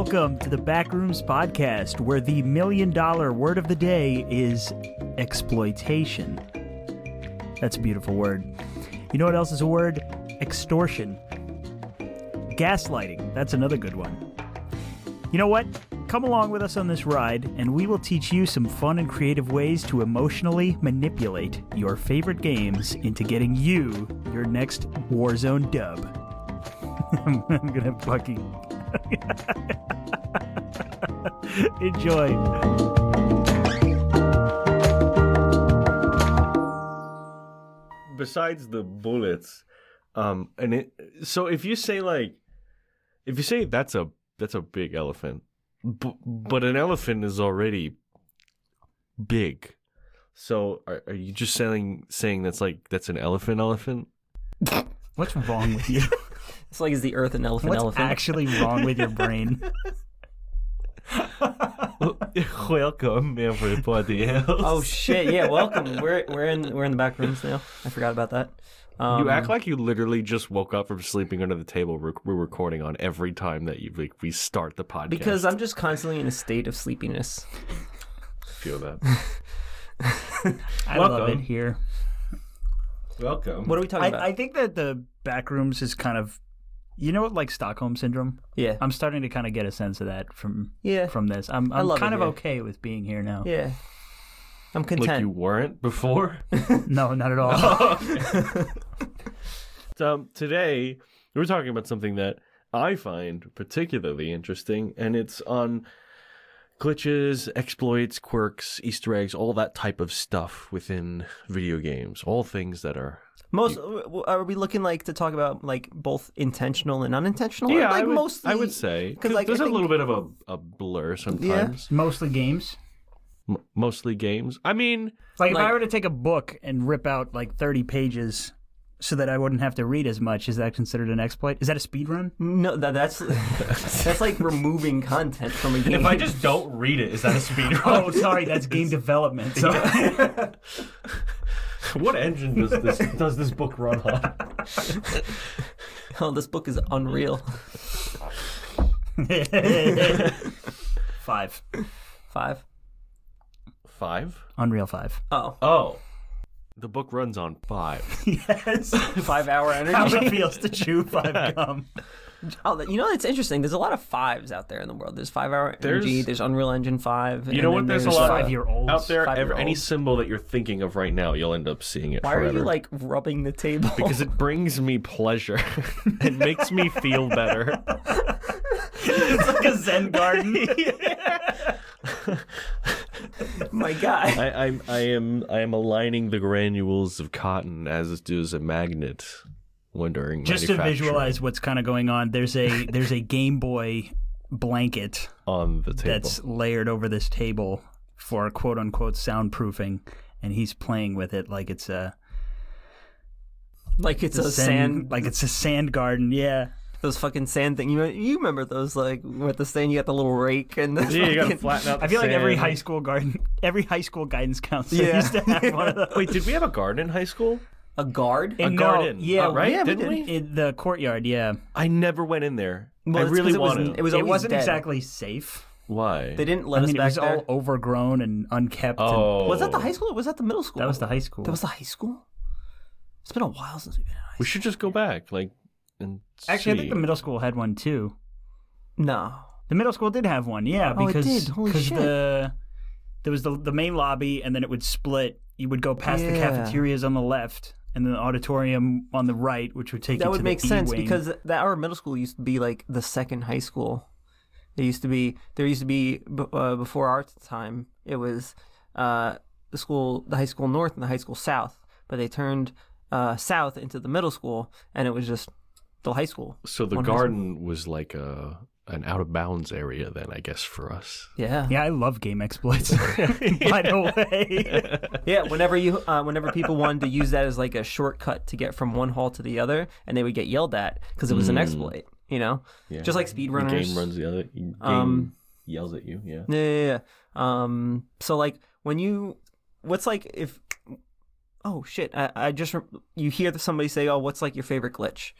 Welcome to the Backrooms Podcast, where the million dollar word of the day is exploitation. That's a beautiful word. You know what else is a word? Extortion. Gaslighting. That's another good one. You know what? Come along with us on this ride, and we will teach you some fun and creative ways to emotionally manipulate your favorite games into getting you your next Warzone dub. I'm gonna fucking enjoy. besides the bullets, um, and it. So if you say like, if you say that's a that's a big elephant, but, but an elephant is already big. So are, are you just saying saying that's like that's an elephant elephant? What's wrong with you? It's like is the Earth an elephant? What's elephant. actually wrong with your brain? Welcome everybody else. Oh shit! Yeah, welcome. We're we're in we're in the back rooms now. I forgot about that. Um, you act like you literally just woke up from sleeping under the table we're, we're recording on every time that you like we start the podcast. because I'm just constantly in a state of sleepiness. feel that. I love Welcome. it here. Welcome. What are we talking I, about? I think that the back rooms is kind of, you know, what, like Stockholm syndrome. yeah, I'm starting to kind of get a sense of that from yeah, from this. I'm I I'm love it kind of here. okay with being here now. yeah. I'm like content. you weren't before? No, not at all. Oh. So um, today we're talking about something that I find particularly interesting, and it's on glitches, exploits, quirks, Easter eggs, all that type of stuff within video games. All things that are Most w- are we looking like to talk about like both intentional and unintentional? Yeah, like I would, mostly. I would say 'cause, like, I there's a little bit of a, a blur sometimes. Yeah. Mostly games. M- mostly games. I mean, Like, if I were to take a book and rip out like 30 pages so that I wouldn't have to read as much, is that considered an exploit? Is that a speed run? No, that, that's that's like removing content from a game. If I just don't read it, is that a speed run? Oh, sorry, that's game development. So what engine does this does this book run on? oh, this book is unreal. five, Five. Five. Unreal Five. Oh, Oh, the book runs on five. Yes. five hour energy. How energy. it feels to chew five gum. Oh, you know it's interesting. There's a lot of fives out there in the world. There's five hour energy. There's Unreal Engine five. You and know then what? There's a lot of- Five-year-olds. Out there, ev- Five-year-olds. any symbol that you're thinking of right now, you'll end up seeing it Why forever. are you like rubbing the table? Because it brings me pleasure. it makes me feel better. It's like a Zen garden. my God, I, I'm, I am, I am aligning the granules of cotton as it does a magnet Wondering Just to visualize what's kind of going on, there's a there's a Game Boy blanket on the table. that's layered over this table for quote unquote soundproofing, and he's playing with it like it's a Like it's a sand, sand. like it's a sand garden. Yeah, those fucking sand thing. You you remember those like with the sand? You got the little rake and the Yeah, you gotta flatten out. I the feel like every high school garden, every high school guidance counselor Yeah. used to have one of those. Wait, did we have a garden in high school? a guard. In- no, garden, yeah, uh, right? yeah, Didn't did. we? In the courtyard, yeah. I never went in there. Well, I it's really 'cause it was- wanted. it was it always wasn't dead. exactly safe. Why? They didn't let I us mean, it back was there. all overgrown and unkept. and- oh, Was that the high school or was that the middle school? that was the high school. That was the high school. It's been a while since we've been in high We should just go back, like, and Actually, I think the middle school had one too. No. The middle school did have one, yeah, Oh, because because shit. the there was the the main lobby, and then it would split. You would go past the cafeterias on the left, and then the auditorium on the right, which would take you That to would the make sense wing. because that our middle school used to be like the second high school. There used to be there used to be uh, before our time. It was uh, the school, the high school north and the high school south, but they turned uh, south into the middle school, and it was just the high school. So the One high school. garden was like a an out of bounds area then, I guess, for us. Yeah, yeah, I love game exploits. By the way, yeah. Whenever you, uh, whenever people wanted to use that as like a shortcut to get from one hall to the other, and they would get yelled at because it was an Mm. exploit. You know, Yeah. just like The speedrunners. game runs the other. Game Um, yells at you. Yeah. Yeah, yeah, yeah. Um, so like when you, what's like if, oh shit, I, I just re- you hear somebody say, oh, what's like your favorite glitch,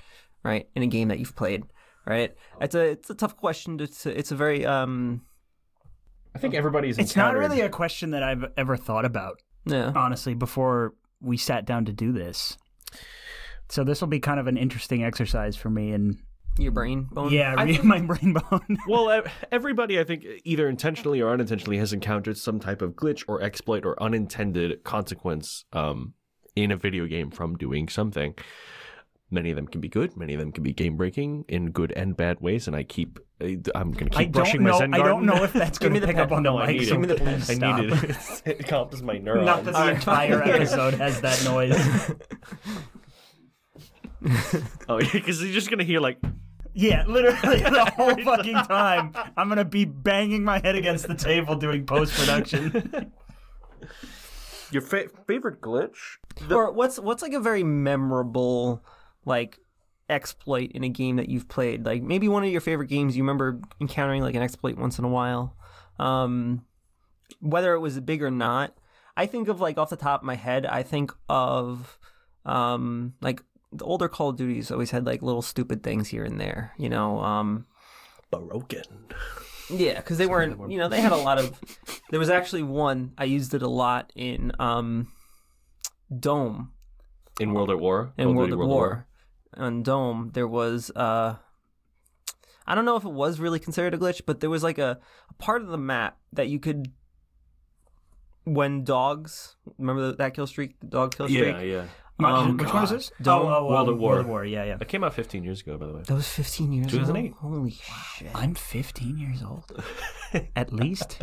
right, in a game that you've played, right? It's a it's a tough question. To, to it's a very um I think everybody's. It's not really a question that I've ever thought about, yeah. honestly, before we sat down to do this. So this will be kind of an interesting exercise for me, and Your brain bone. yeah, I think- my brain bone. Well, everybody, I think, either intentionally or unintentionally, has encountered some type of glitch or exploit or unintended consequence um, in a video game from doing something. Many of them can be good. Many of them can be game breaking in good and bad ways. And I keep, uh, I'm going to keep I brushing don't my know. Zen I garden. don't know if that's Give going me to the pick up on the No, I mic. need So it. me the- please I stop. need it. it calms my neurons. Not that the entire episode has that noise. oh, yeah, because you're just going to hear like, Yeah, literally the whole fucking time. I'm gonna be banging my head against the table doing post production. your fa- favorite glitch? or what's what's like a very memorable like exploit in a game that you've played? Like maybe one of your favorite games you remember encountering like an exploit once in a while. Um, whether it was big or not, I think of like off the top of my head, I think of um like the older Call of Duties always had like little stupid things here and there, you know. Um, Broken. yeah, because they weren't, you know, they had a lot of. There was actually one I used it a lot in um, Dome In World at War? in World Duty at War. On Dome, there was uh, I don't know if it was really considered a glitch, but there was like a, a part of the map that you could, when dogs, remember that kill streak, the dog kill streak. Yeah, yeah. Um, Which one is this? Dome. oh, oh, World um, at War. World at War. Yeah, yeah. That came out 15 years ago, by the way. That was 15 years 2008. ago. Holy shit! I'm 15 years old. At least.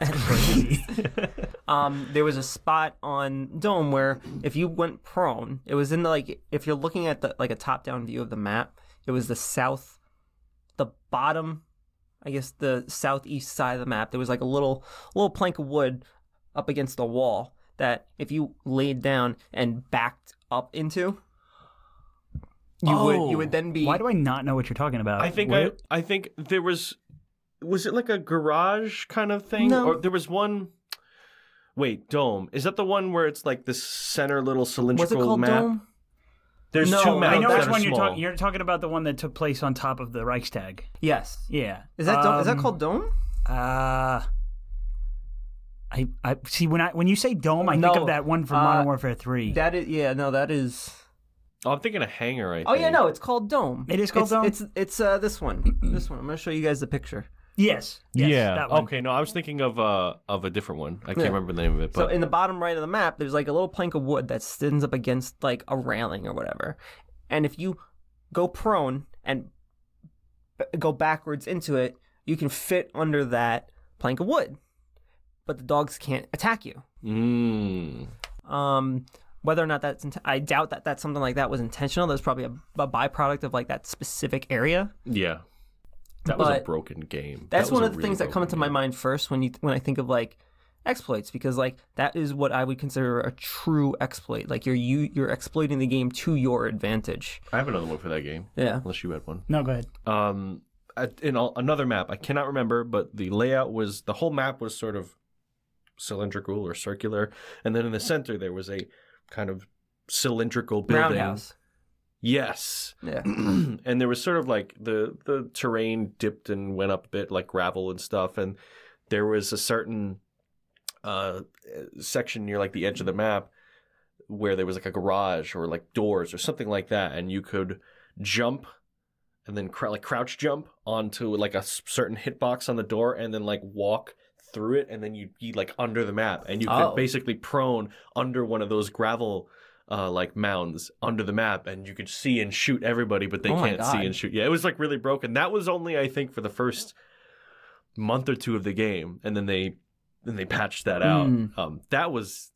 Crazy. um, there was a spot on Dome where if you went prone, it was in the like if you're looking at the like a top down view of the map, it was the south, the bottom, I guess the southeast side of the map. There was like a little little plank of wood up against the wall that if you laid down and backed up into, you would you Oh. would then be Why do I not know what you're talking about? I think Where- I I think there was was it like a garage kind of thing No. or there was one Wait, dome. Is that the one where it's like this center little was cylindrical it called map? Dome? There's No, two maps I know which one you're small. talking. You're talking about the one that took place on top of the Reichstag. Yes. Yeah. Is that Dome? Is that Um, called Dome? Uh I, I see when I when you say dome, I think of that one from uh, Modern Warfare Three. That is yeah. No, that is. Oh, I'm thinking a hangar, I Oh yeah, no, it's called Dome. It is called it's, Dome? It's it's uh this one. This one. I'm gonna show you guys the picture. Yes, yes, yeah. that one. Okay, no, I was thinking of uh of a different one. I can't Yeah. remember the name of it, So but in the bottom right of the map, there's like a little plank of wood that stands up against like a railing or whatever. And if you go prone and b- go backwards into it, you can fit under that plank of wood. But the dogs can't attack you. mm. Um, whether or not that's, int- I doubt that that something like that was intentional. That's probably a, a byproduct of like that specific area. yeah. That was a broken game. That's That was one of the really things that come broken into my mind first when you when I think of like exploits because like that is what I would consider a true exploit. Like you're you you're exploiting the game to your advantage. I have another one for that game. Yeah. Unless you had one. No, go ahead. um in all, another map i cannot remember but the layout was the whole map was sort of cylindrical or circular and then in the center there was a kind of cylindrical building Roundhouse. Yes Yeah. and there was sort of like the the terrain dipped and went up a bit like gravel and stuff and there was a certain uh section near like the edge of the map where there was like a garage or like doors or something like that and you could jump and then cr- like crouch jump onto like a certain hitbox on the door and then like walk through it and then you'd be like under the map and you could Oh. basically prone under one of those gravel uh, like mounds under the map and you could see and shoot everybody but they Oh can't see and shoot yeah it was like really broken that was only i think for the first month or two of the game and then they then they patched that out Mm. um, that was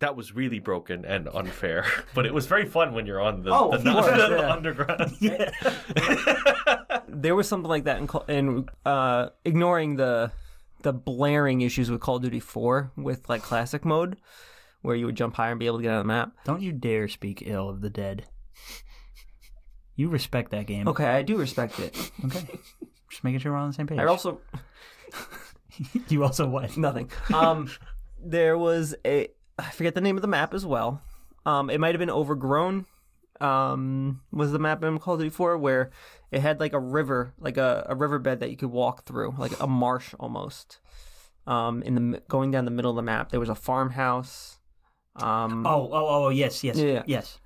that was really broken and unfair but it was very fun when you're on the, Oh, the, course, the yeah. underground Yeah. There was something like that in in uh ignoring the the blaring issues with Call of Duty 4 with like classic mode where you would jump higher and be able to get on the map. Don't you dare speak ill of the dead. You respect that game. Okay, I do respect it. Okay. Just making sure we're on the same page. I also you also what? nothing. Um, there was a I forget the name of the map as well. Um, it might have been overgrown. Um, was the map in Call of Duty 4 where it had like a river, like a, a riverbed that you could walk through, like a marsh almost. Um, in the going down the middle of the map, there was a farmhouse. Um, Oh, oh, oh, yes, yes, Yeah. yes.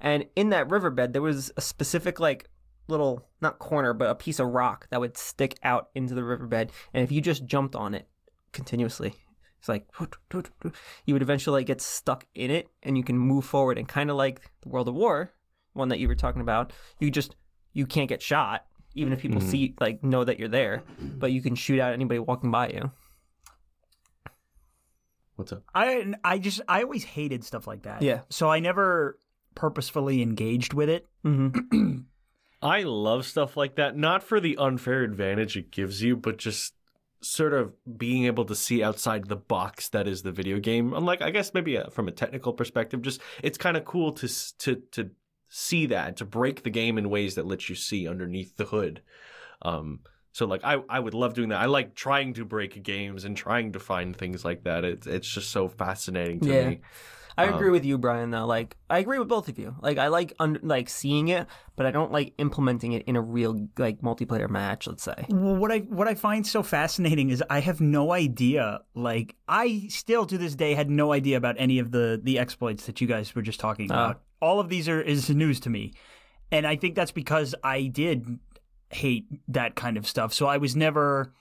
and in that riverbed, there was a specific like little not corner, but a piece of rock that would stick out into the riverbed, and if you just jumped on it continuously, it's like you would eventually like, get stuck in it, and you can move forward, and kind of like the World of War one that you were talking about, you just you can't get shot even if people see like know that you're there, but you can shoot out anybody walking by you. What's up? I I just I always hated stuff like that. Yeah. So I never purposefully engaged with it. Mm-hmm. I love stuff like that, not for the unfair advantage it gives you, but just sort of being able to see outside the box that is the video game. Unlike, I guess, maybe uh from a technical perspective, just it's kind of cool to to to see that to break the game in ways that let you see underneath the hood. Um, so like I I would love doing that. I like trying to break games and trying to find things like that. It's it's just so fascinating to Yeah. me. I Um, agree with you, Brian. Though, like, I agree with both of you. Like, I like un- like seeing it, but I don't like implementing it in a real like multiplayer match. Let's say. Well, what I what I find so fascinating is I have no idea. Like I still to this day had no idea about any of the the exploits that you guys were just talking about. All of these are is news to me, and I think that's because I did hate that kind of stuff. So I was never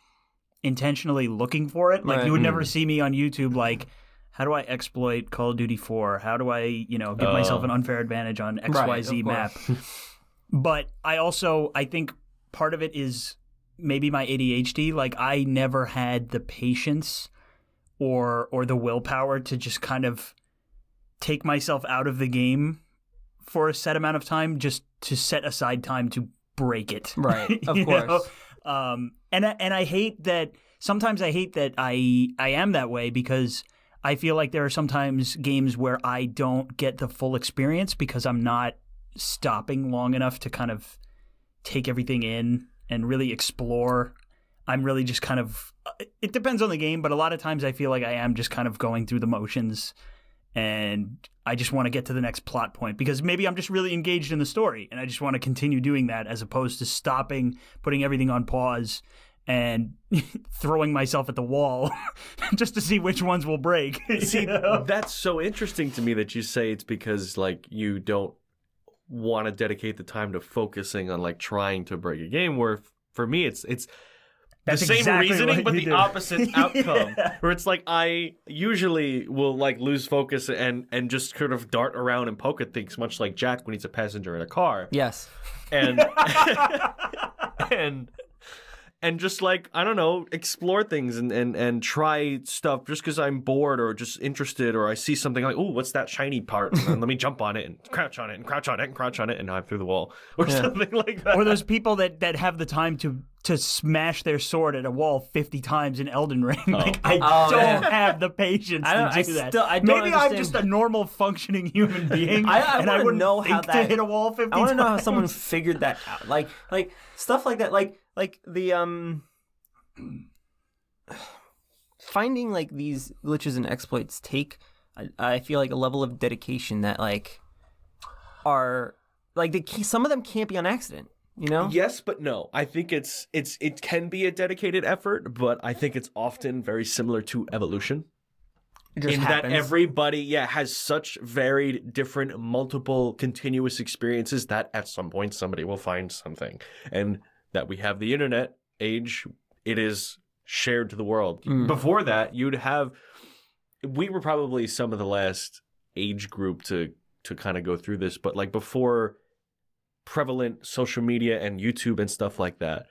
intentionally looking for it. Like Right. you would never hmm. see me on YouTube like. How do I exploit Call of Duty 4? How do I, you know, give myself Oh. an unfair advantage on XYZ of map? but I also I think part of it is maybe my ADHD. Like I never had the patience or or the willpower to just kind of take myself out of the game for a set amount of time just to set aside time to break it. Right, of You know? course. Um and I, and I hate that sometimes I hate that I I am that way because I feel like there are sometimes games where I don't get the full experience because I'm not stopping long enough to kind of take everything in and really explore. I'm really just kind of it depends on the game, but a lot of times I feel like I am just kind of going through the motions and I just want to get to the next plot point because maybe I'm just really engaged in the story and I just want to continue doing that as opposed to stopping, putting everything on pause and throwing myself at the wall just to see which ones will break. See, you know? that's so interesting to me that you say it's because like you don't want to dedicate the time to focusing on like trying to break a game. Where for me, it's it's That's the same exactly reasoning, but the do. opposite outcome. Yeah. Where it's like I usually will like lose focus and and just sort of dart around and poke at things, much like Jack when he's a passenger in a car, Yes. and and and just like I don't know, explore things and and and try stuff just because I'm bored or just interested or I see something like, oh, what's that shiny part? And let me jump on it and crouch on it and crouch on it and crouch on it and now I'm through the wall or Yeah. something like that. or those people that, that have the time to to smash their sword at a wall 50 times in Elden Ring. Oh. Like, I Oh, don't yeah. have the patience I don't- to I do that. still- I don't Maybe I'm just a normal functioning human being I- I and I wouldn't know think how to hit a wall 50 I want to know how someone figured that out. Like, like stuff like that. Like, like the um, finding like these glitches and exploits take. I, I feel like a level of dedication that like are like the key, some of them can't be on accident. You know. Yes, but no. I think it's it's it can be a dedicated effort, but I think it's often very similar to evolution. Just in happens. that everybody yeah has such varied different multiple continuous experiences that at some point somebody will find something and that we have the internet age it is shared to the world Mm. before that you'd have we were probably some of the last age group to to kind of go through this but like before prevalent social media and youtube and stuff like that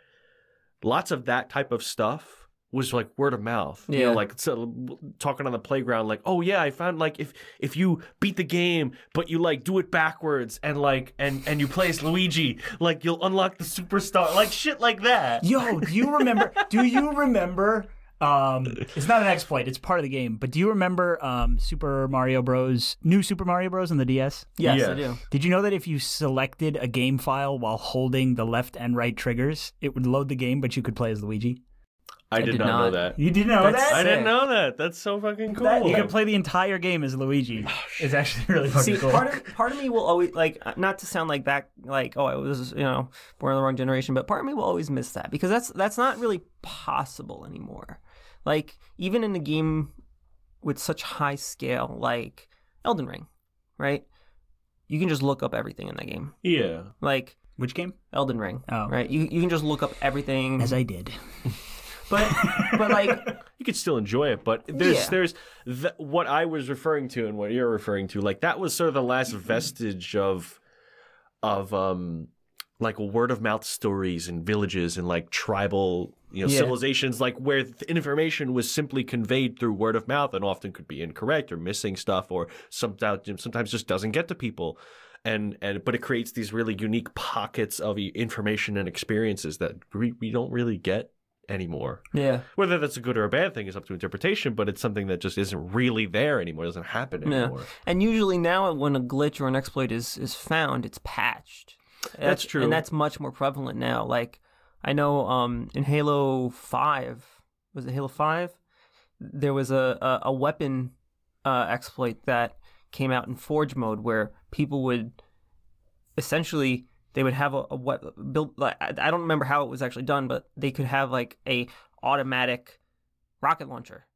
lots of that type of stuff was like word of mouth. You Yeah. know, like so, talking on the playground, like, oh yeah, I found like if if you beat the game, but you like do it backwards and like and and you play as Luigi, like you'll unlock the superstar, like shit like that. Yo, do you remember? do you remember? Um, it's not an exploit; it's part of the game. But do you remember um, Super Mario Bros. New Super Mario Bros. on the DS? yes, Yeah. I do. Did you know that if you selected a game file while holding the left and right triggers, it would load the game, but you could play as Luigi? I did, did not, know that. You didn't know That's that? I didn't know that. That's so fucking cool. That- you can play the entire game as Luigi. Oh, it's actually really fucking See, cool. part of part of me will always like uh, not to sound like that, like oh, I was you know born in the wrong generation, but part of me will always miss that because that's that's not really possible anymore. Like even in a game with such high scale, like Elden Ring, right? You can just look up everything in that game, yeah. like Which game? Elden Ring, Oh. right? You you can just look up everything, As I did. but but like You could still enjoy it, but there's Yeah. there's th- what I was referring to and what you're referring to. Like that was sort of the last vestige of of um like word of mouth stories and villages and like tribal you know Yeah. civilizations like where information was simply conveyed through word of mouth and often could be incorrect or missing stuff or sometimes sometimes just doesn't get to people and and but it creates these really unique pockets of information and experiences that we, we don't really get anymore yeah, whether that's a good or a bad thing is up to interpretation, but it's something that just isn't really there anymore. It doesn't happen Yeah. anymore. And usually now, when a glitch or an exploit is is found, it's patched. That's true. and that's much more prevalent now. Like I know, um, in Halo Five, was it Halo Five? There was a a, a weapon uh, exploit that came out in Forge mode where people would essentially they would have a, a what build. Like, I don't remember how it was actually done, but they could have like a automatic rocket launcher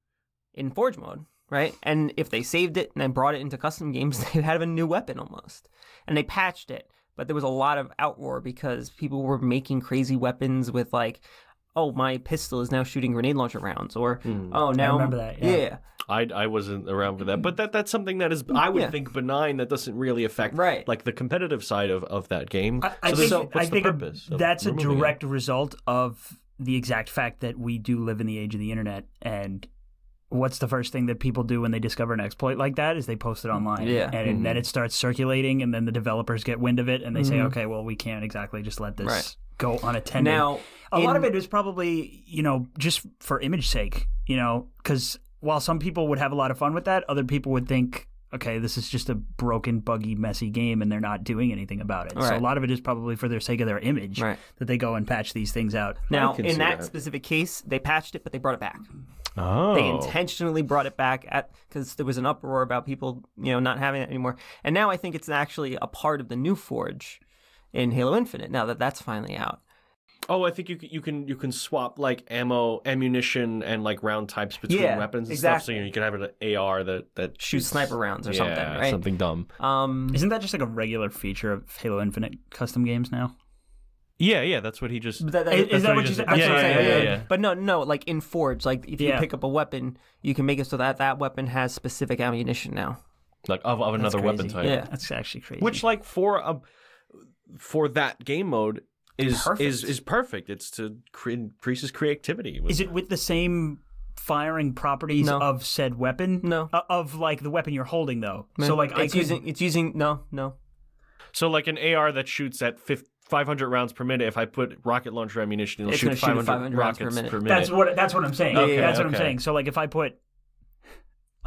in Forge mode, right? And if they saved it and then brought it into custom games, they had a new weapon almost. And they patched it, but there was a lot of outroar because people were making crazy weapons with like, oh, my pistol is now shooting grenade launcher rounds, or hmm. oh, now I remember that, yeah. I, I wasn't around for that, but that that's something that is I would Yeah. think benign that doesn't really affect Right. like the competitive side of, of that game. I, I so think, what's I the think purpose? of that's a removing it? direct result of the exact fact that we do live in the age of the internet and what's the first thing that people do when they discover an exploit like that is they post it online Yeah. and then it starts circulating and then the developers get wind of it and they say Mhm. okay well we can't exactly just let this Right. go unattended now a lot of it is probably you know just for image sake you know because while some people would have a lot of fun with that other people would think okay this is just a broken buggy messy game and they're not doing anything about it so a lot of it is probably for the sake of their image Right. that they go and patch these things out Now, in that, that. specific case, they patched it, but they brought it back. Oh. They intentionally brought it back at because there was an uproar about people, you know, not having it anymore. And now I think it's actually a part of the new Forge in Halo Infinite. Now that that's finally out. Oh, I think you can, you can you can swap like ammo, ammunition, and like round types between Yeah, weapons and exactly. stuff. So you, know, you can have an AR that that Shoot shoots- sniper rounds or yeah, something, right? Something dumb. Um, isn't that just like a regular feature of halo infinite custom games now Yeah, yeah. That's what he just. But that, that, Is- that's is that what what he you just- said? that's Yeah, what I'm yeah, saying, yeah, yeah, yeah. But no, no, like in Forge, like if you Yeah. pick up a weapon, you can make it so that that weapon has specific ammunition now. like of, of another weapon crazy. type. Yeah. that's actually crazy Which like for a for that game mode is Perfect. is is perfect. It's to cre- increases creativity. is it with the same firing properties No. of said weapon No. Uh, of like the weapon you're holding though so like I it's could- using it's using no no so like an AR that shoots at fif- 500 rounds per minute. If I put rocket launcher ammunition, it'll It's shoot gonna shoot 500, 500 rounds per rockets minute. per minute. That's what that's what I'm saying. Okay, that's what I'm okay. saying. So like if I put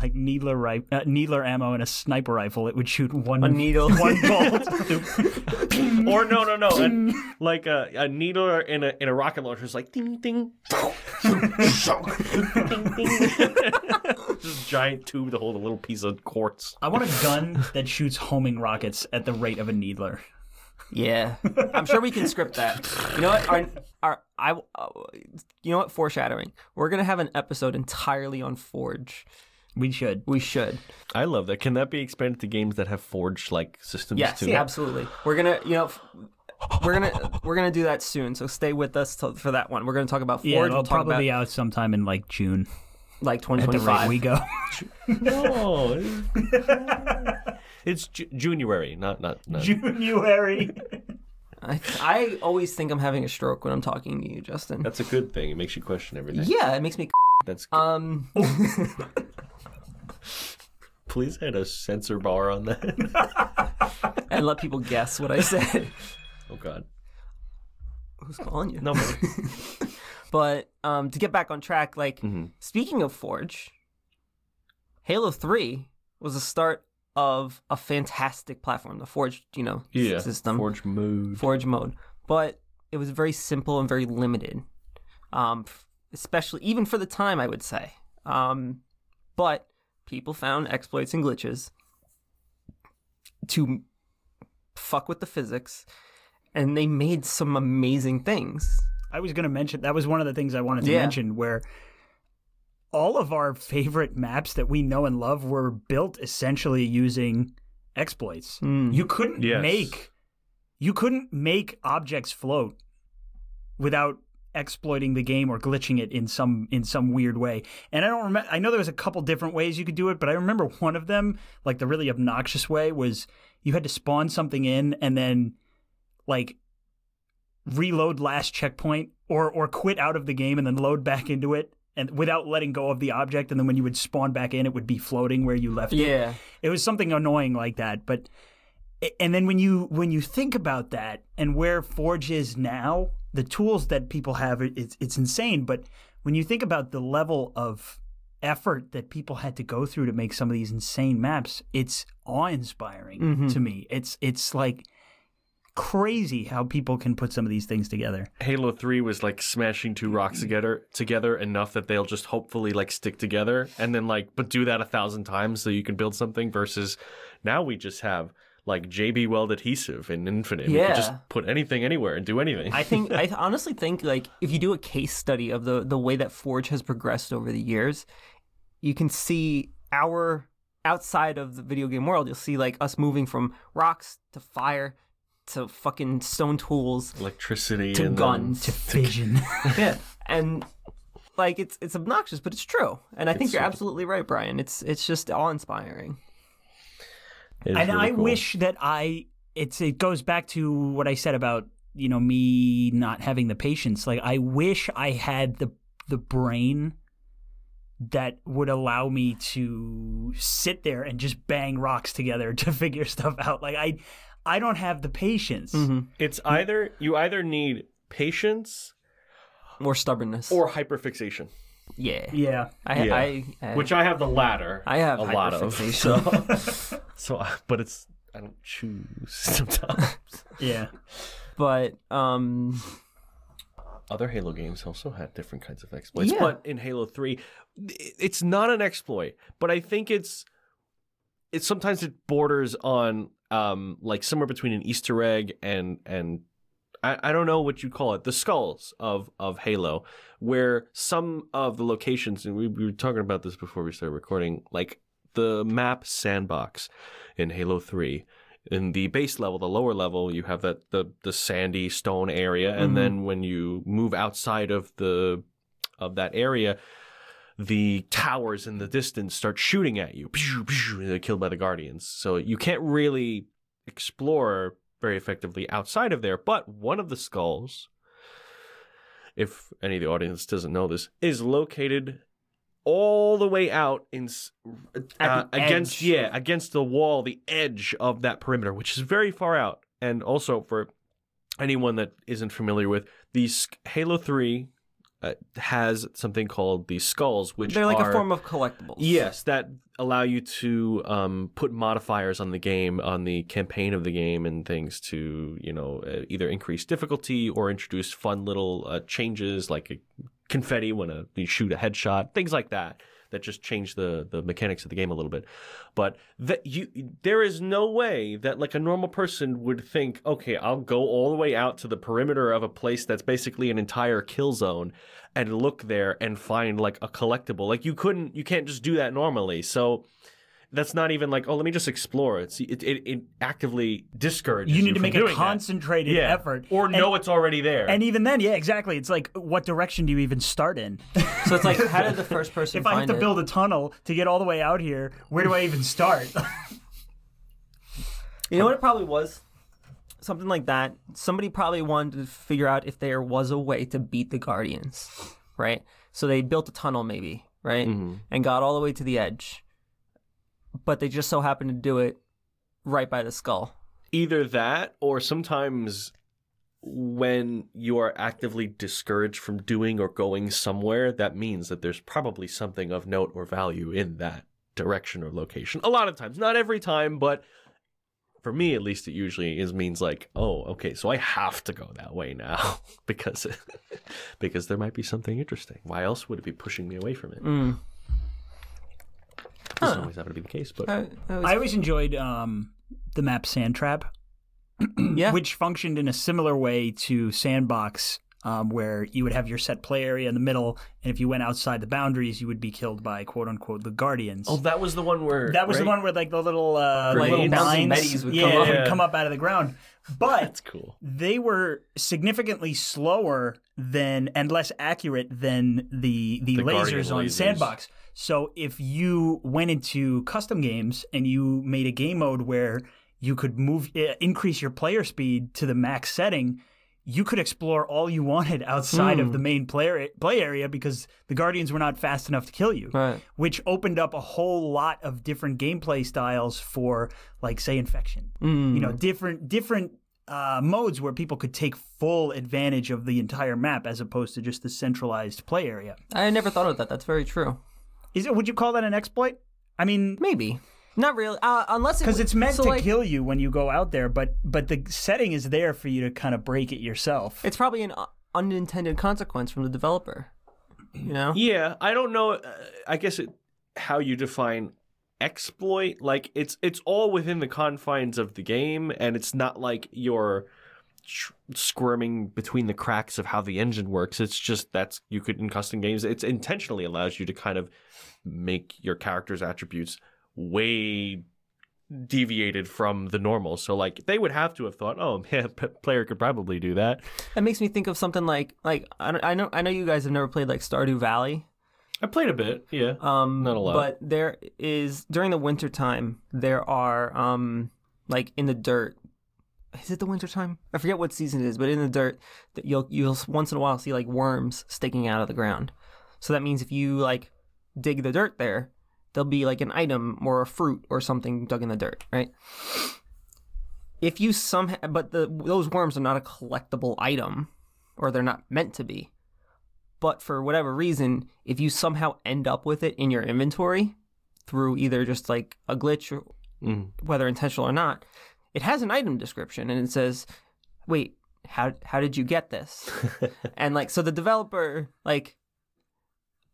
like needler ri- uh, needler ammo and a sniper rifle, it would shoot one a needle one bolt. or no, no, no, a, like a, a needle in a in a rocket launcher is like ding ding, ding ding. Just giant tube to hold a little piece of quartz. I want a gun that shoots homing rockets at the rate of a needler. Yeah, I'm sure we can script that. You know what? Our, our, I, uh, you know what? Foreshadowing. We're gonna have an episode entirely on Forge. We should. We should. I love that. Can that be expanded to games that have forged like systems Yes, too? absolutely. We're gonna, you know, f- we're gonna we're gonna do that soon. So stay with us till, for that one. We're gonna talk about Forge. Yeah, it'll we'll talk probably about be out sometime in like June. like At the rate 2025. we go. No, it's Ju- January, not not. not. January. I, I always think I'm having a stroke when I'm talking to you, Justin. That's a good thing. It makes you question everything. Yeah, it makes me. That's good. Um, Please add a censor bar on that. and let people guess what I said. oh God, Who's calling you? nobody. But um, to get back on track, like Mm-hmm. speaking of Forge, Halo Three was the start of a fantastic platform, the Forge, you know, Yeah, system, Forge mode. Forge mode. But it was very simple and very limited. Um, especially even for the time, I would say. Um, but people found exploits and glitches to fuck with the physics, and they made some amazing things. I was going to mention that was one of the things I wanted to Yeah. mention where all of our favorite maps that we know and love were built essentially using exploits. Mm. You couldn't Yes. make you couldn't make objects float without exploiting the game or glitching it in some in some weird way. And I don't remember I know there was a couple different ways you could do it, but I remember one of them, like the really obnoxious way was you had to spawn something in and then like reload last checkpoint or or quit out of the game and then load back into it and without letting go of the object and then when you would spawn back in it would be floating where you left it Yeah. it was something annoying like that but and then when you when you think about that and where forge is now the tools that people have it's it's insane but when you think about the level of effort that people had to go through to make some of these insane maps it's awe-inspiring Mhm. to me it's it's like crazy how people can put some of these things together Halo 3 was like smashing two rocks together together enough that they'll just hopefully like stick together and then like but do that a thousand times so you can build something versus now we just have like JB Weld adhesive in Infinite. We Yeah. can just put anything anywhere and do anything. I think I honestly think like if you do a case study of the the way that Forge has progressed over the years, you can see our outside of the video game world, you'll see like us moving from rocks to fire to fucking stone tools Electricity to guns to fission yeah, and like it's it's obnoxious, but it's true. And I think It's you're so- absolutely right, Brian. It's it's just awe inspiring. Then, and I wish that I it's it goes back to what I said about you know me not having the patience. Like I wish I had the the brain that would allow me to sit there and just bang rocks together to figure stuff out. Like I I don't have the patience. Mm-hmm. it's either you either need patience or stubbornness. or hyperfixation, yeah, Yeah. I, Yeah. I, I which I have the latter. I have a lot of. So, so, uh, but it's I don't choose sometimes. Yeah. but um Other Halo games also had different kinds of exploits, Yeah. but in Halo Three, it's not an exploit. But I think it's it's sometimes it borders on um like somewhere between an Easter egg and and I, I don't know what you call it the skulls of of Halo, where some of the locations and we, we were talking about this before we started recording, like the map sandbox in Halo Three. In the base level, the lower level, you have that the the sandy stone area, and Mhm. then when you move outside of the of that area, the towers in the distance start shooting at you. Pew, pew, They're killed by the guardians. So you can't really explore very effectively outside of there. But one of the skulls, if any of the audience doesn't know this, is located all the way out in uh, against edge. yeah against the wall, the edge of that perimeter, which is very far out. And also for anyone that isn't familiar with these Halo Three uh, has something called the skulls, which they're like are, a form of collectibles. Yes, that allow you to um, put modifiers on the game, on the campaign of the game, and things to you know uh, either increase difficulty or introduce fun little uh, changes like confetti when a, you shoot a headshot, things like that. That just changed the the mechanics of the game a little bit, but that you there is no way that like a normal person would think, okay, I'll go all the way out to the perimeter of a place that's basically an entire kill zone and look there and find like a collectible. Like you couldn't, you can't just do that normally. So that's not even like, oh, let me just explore. It's it it, it actively discourages You you, need to from make a doing that. concentrated yeah. effort. or And- know it's already there. And even then, yeah, exactly. It's like, what direction do you even start in? So it's like, how did the first person if I have to it? build a tunnel to get all the way out here, where do I even start? You know what it probably was? Something like that. Somebody probably wanted to figure out if there was a way to beat the Guardians, right? So they built a tunnel, maybe, right? Mhm. And got all the way to the edge. But they just so happen to do it right by the skull. Either that, or sometimes when you are actively discouraged from doing or going somewhere, that means that there's probably something of note or value in that direction or location. A lot of times, not every time, but for me at least, it usually is means like, oh, okay, so I have to go that way now because because there might be something interesting. Why else would it be pushing me away from it? Mm. Doesn't Huh. always happen to be the case, but I, I was- I always enjoyed um, the map Sand Trap, yeah. which functioned in a similar way to Sandbox, um, where you would have your set play area in the middle, and if you went outside the boundaries, you would be killed by quote unquote the Guardians. oh, that was the one where that was the one where like the little uh, Like, little bouncing mines, Betties would yeah, come up. would come up out of the ground, but That's cool. they were significantly slower than and less accurate than the the, The lasers on lasers. Sandbox. So if you went into custom games and you made a game mode where you could move increase your player speed to the max setting, you could explore all you wanted outside of Hmm. the main player play area because the Guardians were not fast enough to kill you Right. which opened up a whole lot of different gameplay styles for like say infection Mm. you know different different uh, modes where people could take full advantage of the entire map as opposed to just the centralized play area I never thought of that. That's very true. Is it would you call that an exploit i mean Maybe. Not really. Uh, unless it because it's meant so, to like, kill you when you go out there but but the setting is there for you to kind of break it yourself It's probably an uh, unintended consequence from the developer. You know. Yeah, I don't know. Uh, I guess it, how you define exploit. Like it's it's all within the confines of the game, and it's not like you're tr- squirming between the cracks of how the engine works. It's just that's you could in custom games. It's intentionally allows you to kind of make your character's attributes way deviated from the normal. So like they would have to have thought, oh, yeah, p- player could probably do that. That makes me think of something like like I, don't- I know I know you guys have never played like Stardew Valley. I played a bit, yeah. Um, Not a lot. But there is during the winter time there are um like in the dirt. Is it the winter time? I forget what season it is, but in the dirt, that you'll you'll once in a while see like worms sticking out of the ground. So that means if you like dig the dirt there, there'll be like an item or a fruit or something dug in the dirt, right? If you somehow, but the those worms are not a collectible item, or they're not meant to be but for whatever reason, if you somehow end up with it in your inventory through either just like a glitch, or Mm. whether intentional or not, it has an item description and it says, "Wait, how how did you get this?" and like so the developer like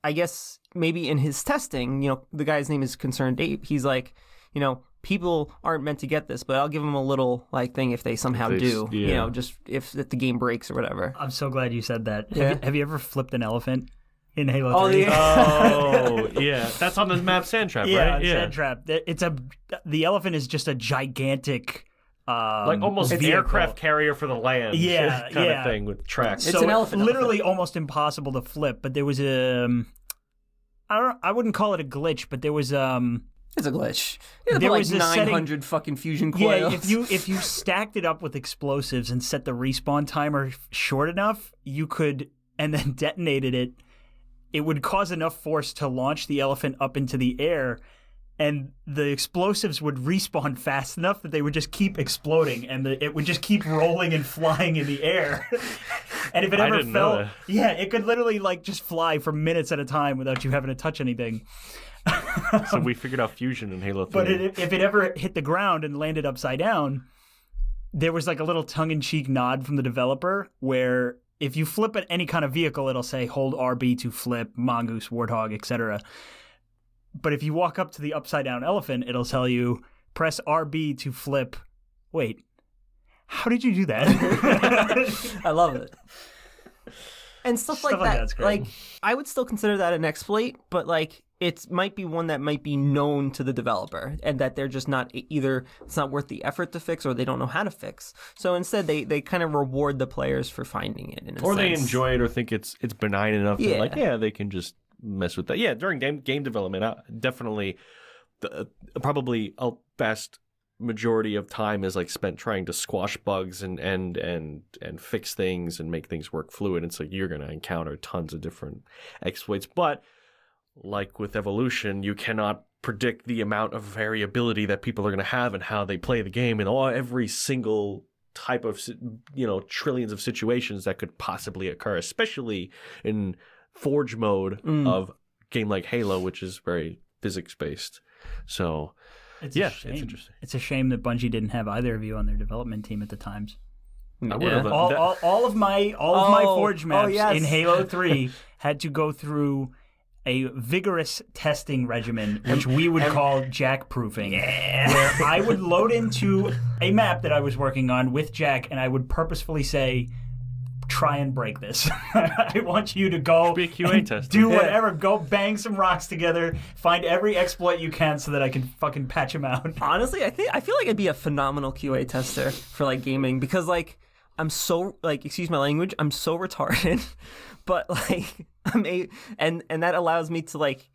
I guess maybe in his testing, you know, the guy's name is ConcernedApe. He's like, you know, people aren't meant to get this, but I'll give them a little like thing if they somehow If they s- do. You know, just if, if the game breaks or whatever. i'm so glad you said that Yeah. have, you, have you ever flipped an elephant in halo Oh, 3 yeah. oh yeah, that's on the map sand trap, yeah, right? sand trap. It's a the elephant is just a gigantic, um, like almost vehicle. aircraft carrier for the land, Yeah, kind yeah. of thing with tracks. It's so an elephant literally almost impossible to flip. But there was a, um, I don't, I wouldn't call it a glitch, but there was um, It's a glitch. You have There like was 900 fucking fusion coils. yeah. If you if you stacked it up with explosives and set the respawn timer short enough, you could, and then detonated it. It would cause enough force to launch the elephant up into the air. And the explosives would respawn fast enough that they would just keep exploding, and the, it would just keep rolling and flying in the air. and if it ever fell, yeah, it could literally like just fly for minutes at a time without you having to touch anything. so we figured out fusion in Halo Three. But it, if it ever hit the ground and landed upside down, there was like a little tongue-in-cheek nod from the developer where if you flip at any kind of vehicle, it'll say hold RB to flip mongoose, warthog, etc. But if you walk up to the upside down elephant, it'll tell you press RB to flip. Wait, how did you do that? I love it. And stuff, Stuff like like that. that's great. Like I would still consider that an exploit, but like it might be one that might be known to the developer and that they're just not either it's not worth the effort to fix or they don't know how to fix. So instead they they kind of reward the players for finding it in a or they enjoy it or think it's it's benign enough Yeah. like yeah they can just mess with that. Yeah during game game development uh, definitely the uh, probably a best majority of time is like spent trying to squash bugs and and and and fix things and make things work fluid and so you're going to encounter tons of different exploits. But like with evolution you cannot predict the amount of variability that people are going to have and how they play the game and all every single type of you know trillions of situations that could possibly occur especially in forge mode Mm. of game like halo which is very physics based so It's Yeah, it's interesting. It's a shame that Bungie didn't have either of you on their development team at the times. I would have. all, all, all of my all of my Oh, forge oh, maps yes. in Halo 3 had to go through a vigorous testing regimen, which we would call jack proofing, where I would load into a map that I was working on with Jack, and I would purposefully say, "Try and break this. I want you to go Be a QA and tester. do Yeah. whatever. Go bang some rocks together, find every exploit you can, so that I can fucking patch them out." Honestly, I think I feel like I'd be a phenomenal QA tester for like gaming because like I'm so like excuse my language, I'm so retarded, but like I'm a and and that allows me to like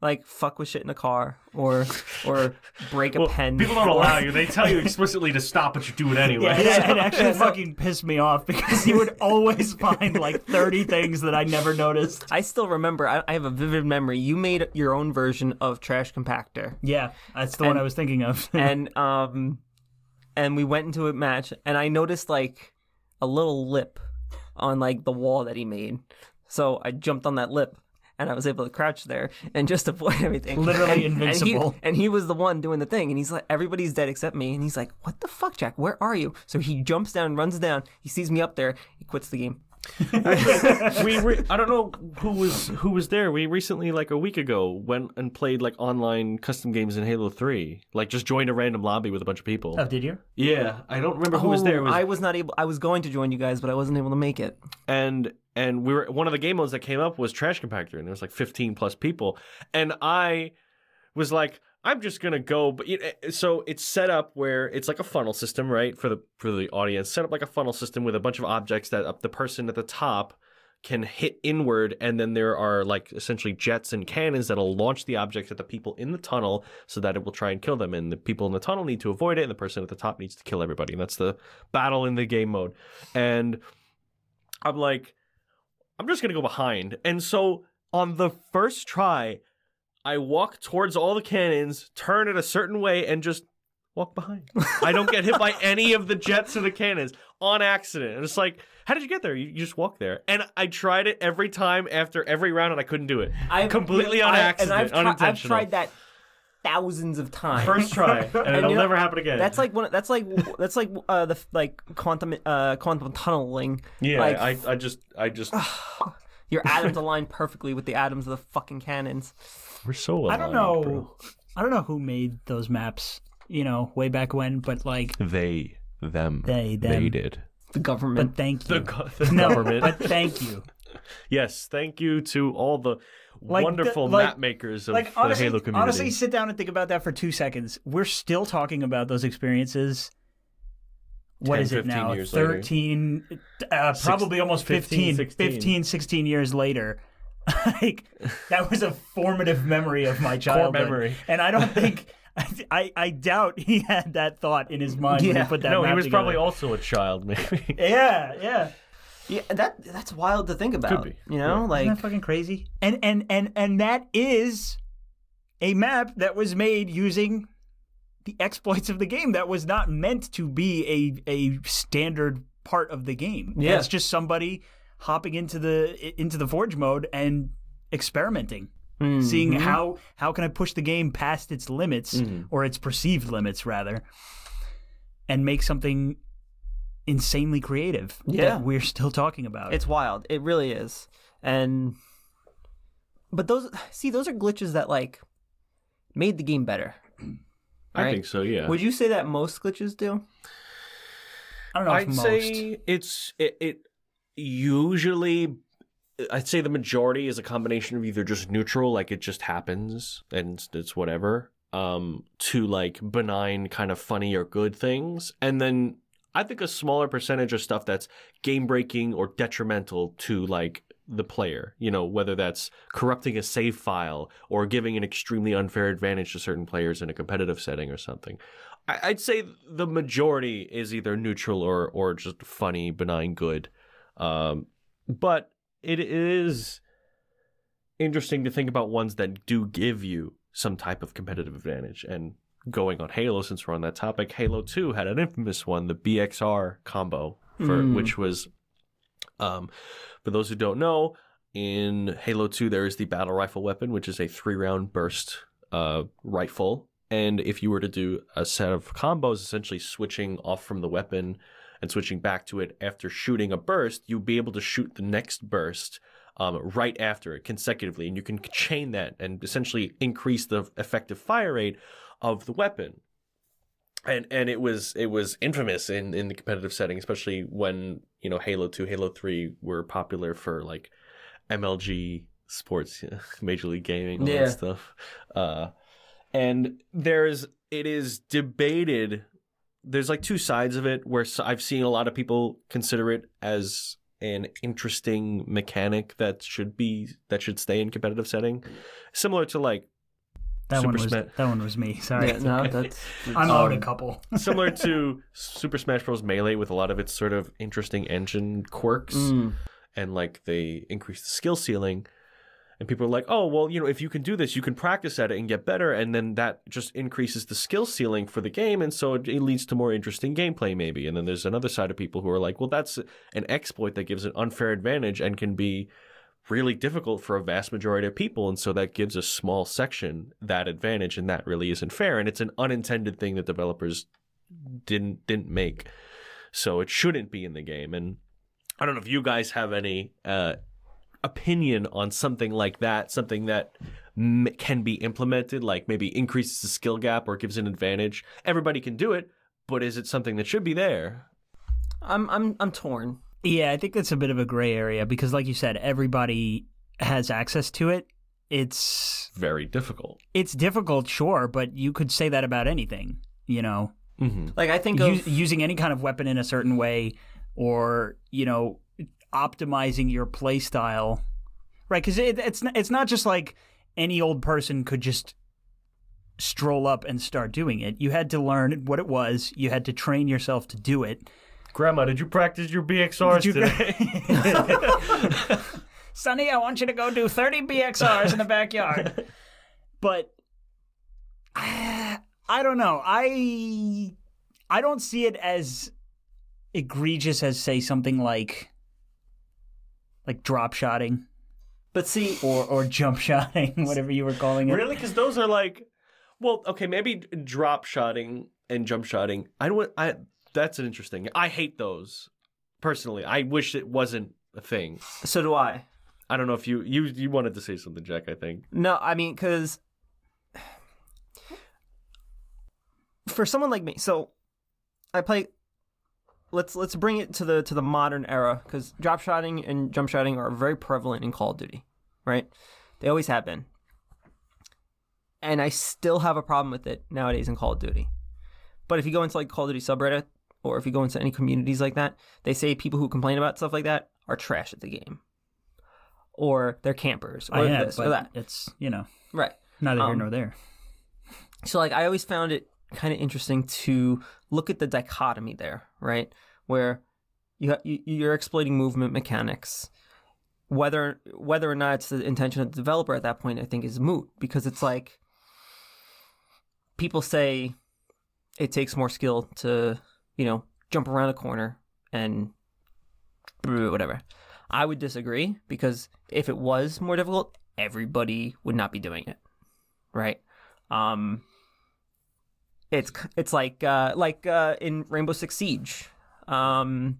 like fuck with shit in a car or or break a pen. People don't allow you. They tell you explicitly to stop, but you do it anyway. Yeah, it, it actually fucking pissed me off because he would always find like 30 things that I never noticed. I still remember. I, I have a vivid memory. You made your own version of Trash Compactor, Yeah, that's the one I was thinking of. and um, and we went into a match, and I noticed like a little lip on like the wall that he made. So I jumped on that lip, and I was able to crouch there and just avoid everything. Literally And- invincible. And he, and he was the one doing the thing, and he's like, everybody's dead except me, and he's like, what the fuck, Jack? Where are you? So he jumps down, runs down. He sees me up there. He quits the game. we re- I don't know who was who was there. We recently, like a week ago, went and played like online custom games in Halo Three. Like just joined a random lobby with a bunch of people. oh, did you? Yeah, I don't remember who was there. It was, oh, I was not able. I was going to join you guys, but I wasn't able to make it. and and we were one of the game modes that came up was Trash Compactor, and there was like fifteen plus people, and I was like. I'm just gonna go, but you eh, eh, so it's set up where it's like a funnel system, right? For the for the audience, set up like a funnel system with a bunch of objects that the person at the top can hit inward, and then there are like essentially jets and cannons that'll launch the objects at the people in the tunnel, so that it will try and kill them. And the people in the tunnel need to avoid it, and the person at the top needs to kill everybody. And that's the battle in the game mode. And I'm like, I'm just gonna go behind. And so on the first try, I walk towards all the cannons, turn it a certain way, and just walk behind. I don't get hit by any of the jets or the cannons on accident. And it's like, how did you get there? You, you just walk there. And I tried it every time after every round, and I couldn't do it. I've, Completely on I- accident, and I've, tri- I've tried that thousands of times. First try, and, it'll you know, never happen again. That's like one. That's like that's like uh, the like quantum uh, quantum tunneling. yeah. like, I, I just, I just, Your atoms align perfectly with the atoms of the fucking cannons. We're so. I don't know. bro. I don't know who made those maps, you know, way back when, but like, They, them, They, them. did. The government. but thank you. The, go- the no, government. but thank you. Yes, thank you to all the Like, wonderful the- like- map makers of Like the honestly, Halo community. honestly, sit down and think about that for two seconds. We're still talking about those experiences. What 10, is it now? years later. 13, uh, probably almost 15, 15, 15, 16. 16 years later. like, that was a formative memory of my childhood. memory. And I don't think, I, I, I doubt he had that thought in his mind when Yeah. he put that no, he was together. probably also a child, maybe. Yeah, yeah. yeah, that that's wild to think about. be. You know, Isn't like that fucking crazy? And and and and that is a map that was made using the exploits of the game. That was not meant to be a a standard part of the game. Yeah. It's just somebody hopping into the into the forge mode and experimenting. hmm, Seeing mhm. how how can I push the game past its limits Mhm. or its perceived limits rather and make something insanely creative Yeah. that we're still talking about. It's wild. It really is. And but those see those are glitches that like made the game better. I Right. think so, yeah. Would you say that most glitches do? I don't know I'd most. say it's it, it usually I'd say the majority is a combination of either just neutral, like it just happens and it's, whatever, um, to like benign, kind of funny or good things, and then I think a smaller percentage of stuff that's game breaking or detrimental to like the player. You know, whether that's corrupting a save file or giving an extremely unfair advantage to certain players in a competitive setting or something. I'd say the majority is either neutral or or just funny, benign, good. Um, but it is interesting to think about ones that do give you some type of competitive advantage. And going on Halo, since we're on that topic, Halo Two had an infamous one, the BXR combo, for Mm. which was, um, for those who don't know, in Halo Two there is the battle rifle weapon, which is a three round burst uh, rifle And if you were to do a set of combos, essentially switching off from the weapon and switching back to it after shooting a burst, you'd be able to shoot the next burst um, right after it consecutively. And you can chain that and essentially increase the effective fire rate of the weapon. And and it was it was infamous in, in the competitive setting, especially when, you know, Halo 2, Halo 3 were popular for like MLG sports, Major League Gaming, all Yeah. that stuff. Uh, and there's it is debated. There's like two sides of it where I've seen a lot of people consider it as an interesting mechanic that should be that should stay in competitive setting, similar to like That Super one was Sma- that one was me. Sorry. Yeah, no, that's, I'm out a couple. similar to Super Smash Bros. Melee with a lot of its sort of interesting engine quirks. Mm. and like they increase the skill ceiling and people are like oh well you know if you can do this you can practice at it and get better. And then that just increases the skill ceiling for the game. And so it, it leads to more interesting gameplay maybe. And then there's another side of people who are like well that's an exploit that gives an unfair advantage and can be really difficult for a vast majority of people. And so that gives a small section that advantage and that really isn't fair. And it's an unintended thing that developers didn't didn't make. So it shouldn't be in the game. And I don't know if you guys have any uh, opinion on something like that, something that m- can be implemented, like maybe increases the skill gap or gives an advantage. Everybody can do it, but is it something that should be there? I'm I'm I'm torn. Yeah, I think that's a bit of a gray area because, like you said, everybody has access to it. It's Very difficult. it's difficult, sure, but you could say that about anything. You know, Mm-hmm. Like I think U- of using any kind of weapon in a certain way, or you know, optimizing your playstyle, right? Because it, it's it's not just like any old person could just stroll up and start doing it. You had to learn what it was. You had to train yourself to do it. Grandma, did you practice your BXRs you- Sonny, I want you to go do 30 BXRs in the backyard. But I, I don't know. I I don't see it as egregious as say something like like drop shotting but see or or jump shotting, whatever you were calling it. really? Because those are like, well, okay, maybe drop shotting and jump shotting. I don't. I that's an interesting. I hate those personally. I wish it wasn't a thing. so do I. I don't know if you you you wanted to say something, Jack. I think. No, I mean cuz for someone like me, so I play let's let's bring it to the to the modern era cuz drop shotting and jump shotting are very prevalent in Call of Duty, right? They always have been. And I still have a problem with it nowadays in Call of Duty. But if you go into like Call of Duty subreddit or if you go into any communities like that, they say people who complain about stuff like that are trash at the game. Or they're campers or I am, this or but that. it's you know Right. neither here Um, nor there. So like I always found it kind of interesting to look at the dichotomy there, right? Where you, you're exploiting movement mechanics. Whether whether or not it's the intention of the developer at that point, I think is moot because it's like people say it takes more skill to you know jump around a corner and whatever. I would disagree because if it was more difficult, everybody would not be doing it, right? Um, it's it's like uh, like uh, in Rainbow Six Siege, um,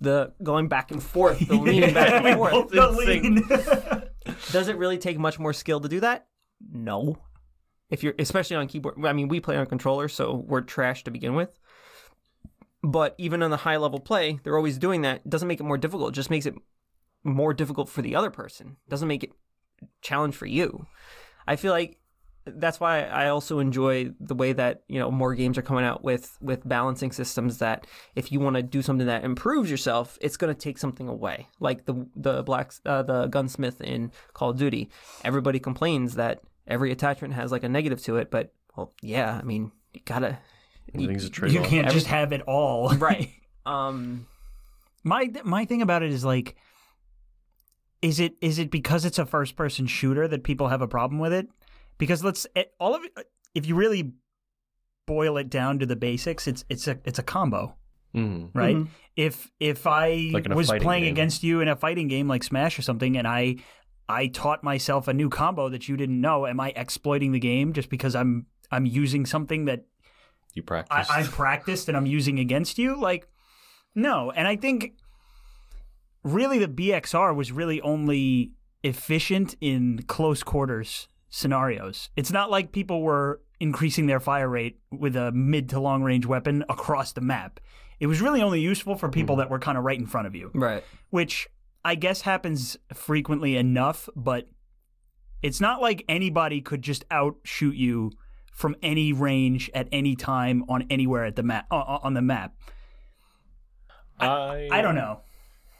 the going back and forth, the leaning back and forth. The lean. Does it really take much more skill to do that? No. If you're especially on keyboard, I mean, we play on controller, so we're trash to begin with. But even on the high level play, they're always doing that. It doesn't make it more difficult. It just makes it more difficult for the other person. It doesn't make it challenge for you. I feel like that's why I also enjoy the way that you know more games are coming out with with balancing systems that if you want to do something that improves yourself, it's going to take something away. Like the the black uh, the gunsmith in Call of Duty, everybody complains that every attachment has like a negative to it, but well, yeah, I mean you gotta Everything's a trade you can't just have it all. right. Um, My my thing about it is like is it is it because it's a first person shooter that people have a problem with it? Because let's it, all of it if you really boil it down to the basics, it's it's a it's a combo, Mhm. right? Mhm. If if I Like was playing game. against you in a fighting game like Smash or something and I I taught myself a new combo that you didn't know, am I exploiting the game just because I'm I'm using something that You practice. I, I've practiced and I'm using against you. Like, no. And I think really the BXR was really only efficient in close quarters scenarios. It's not like people were increasing their fire rate with a mid to long range weapon across the map. It was really only useful for people mm-hmm. that were kind of right in front of you, Right. which I guess happens frequently enough, but it's not like anybody could just outshoot you from any range at any time on anywhere at the map on the map. I, I don't know.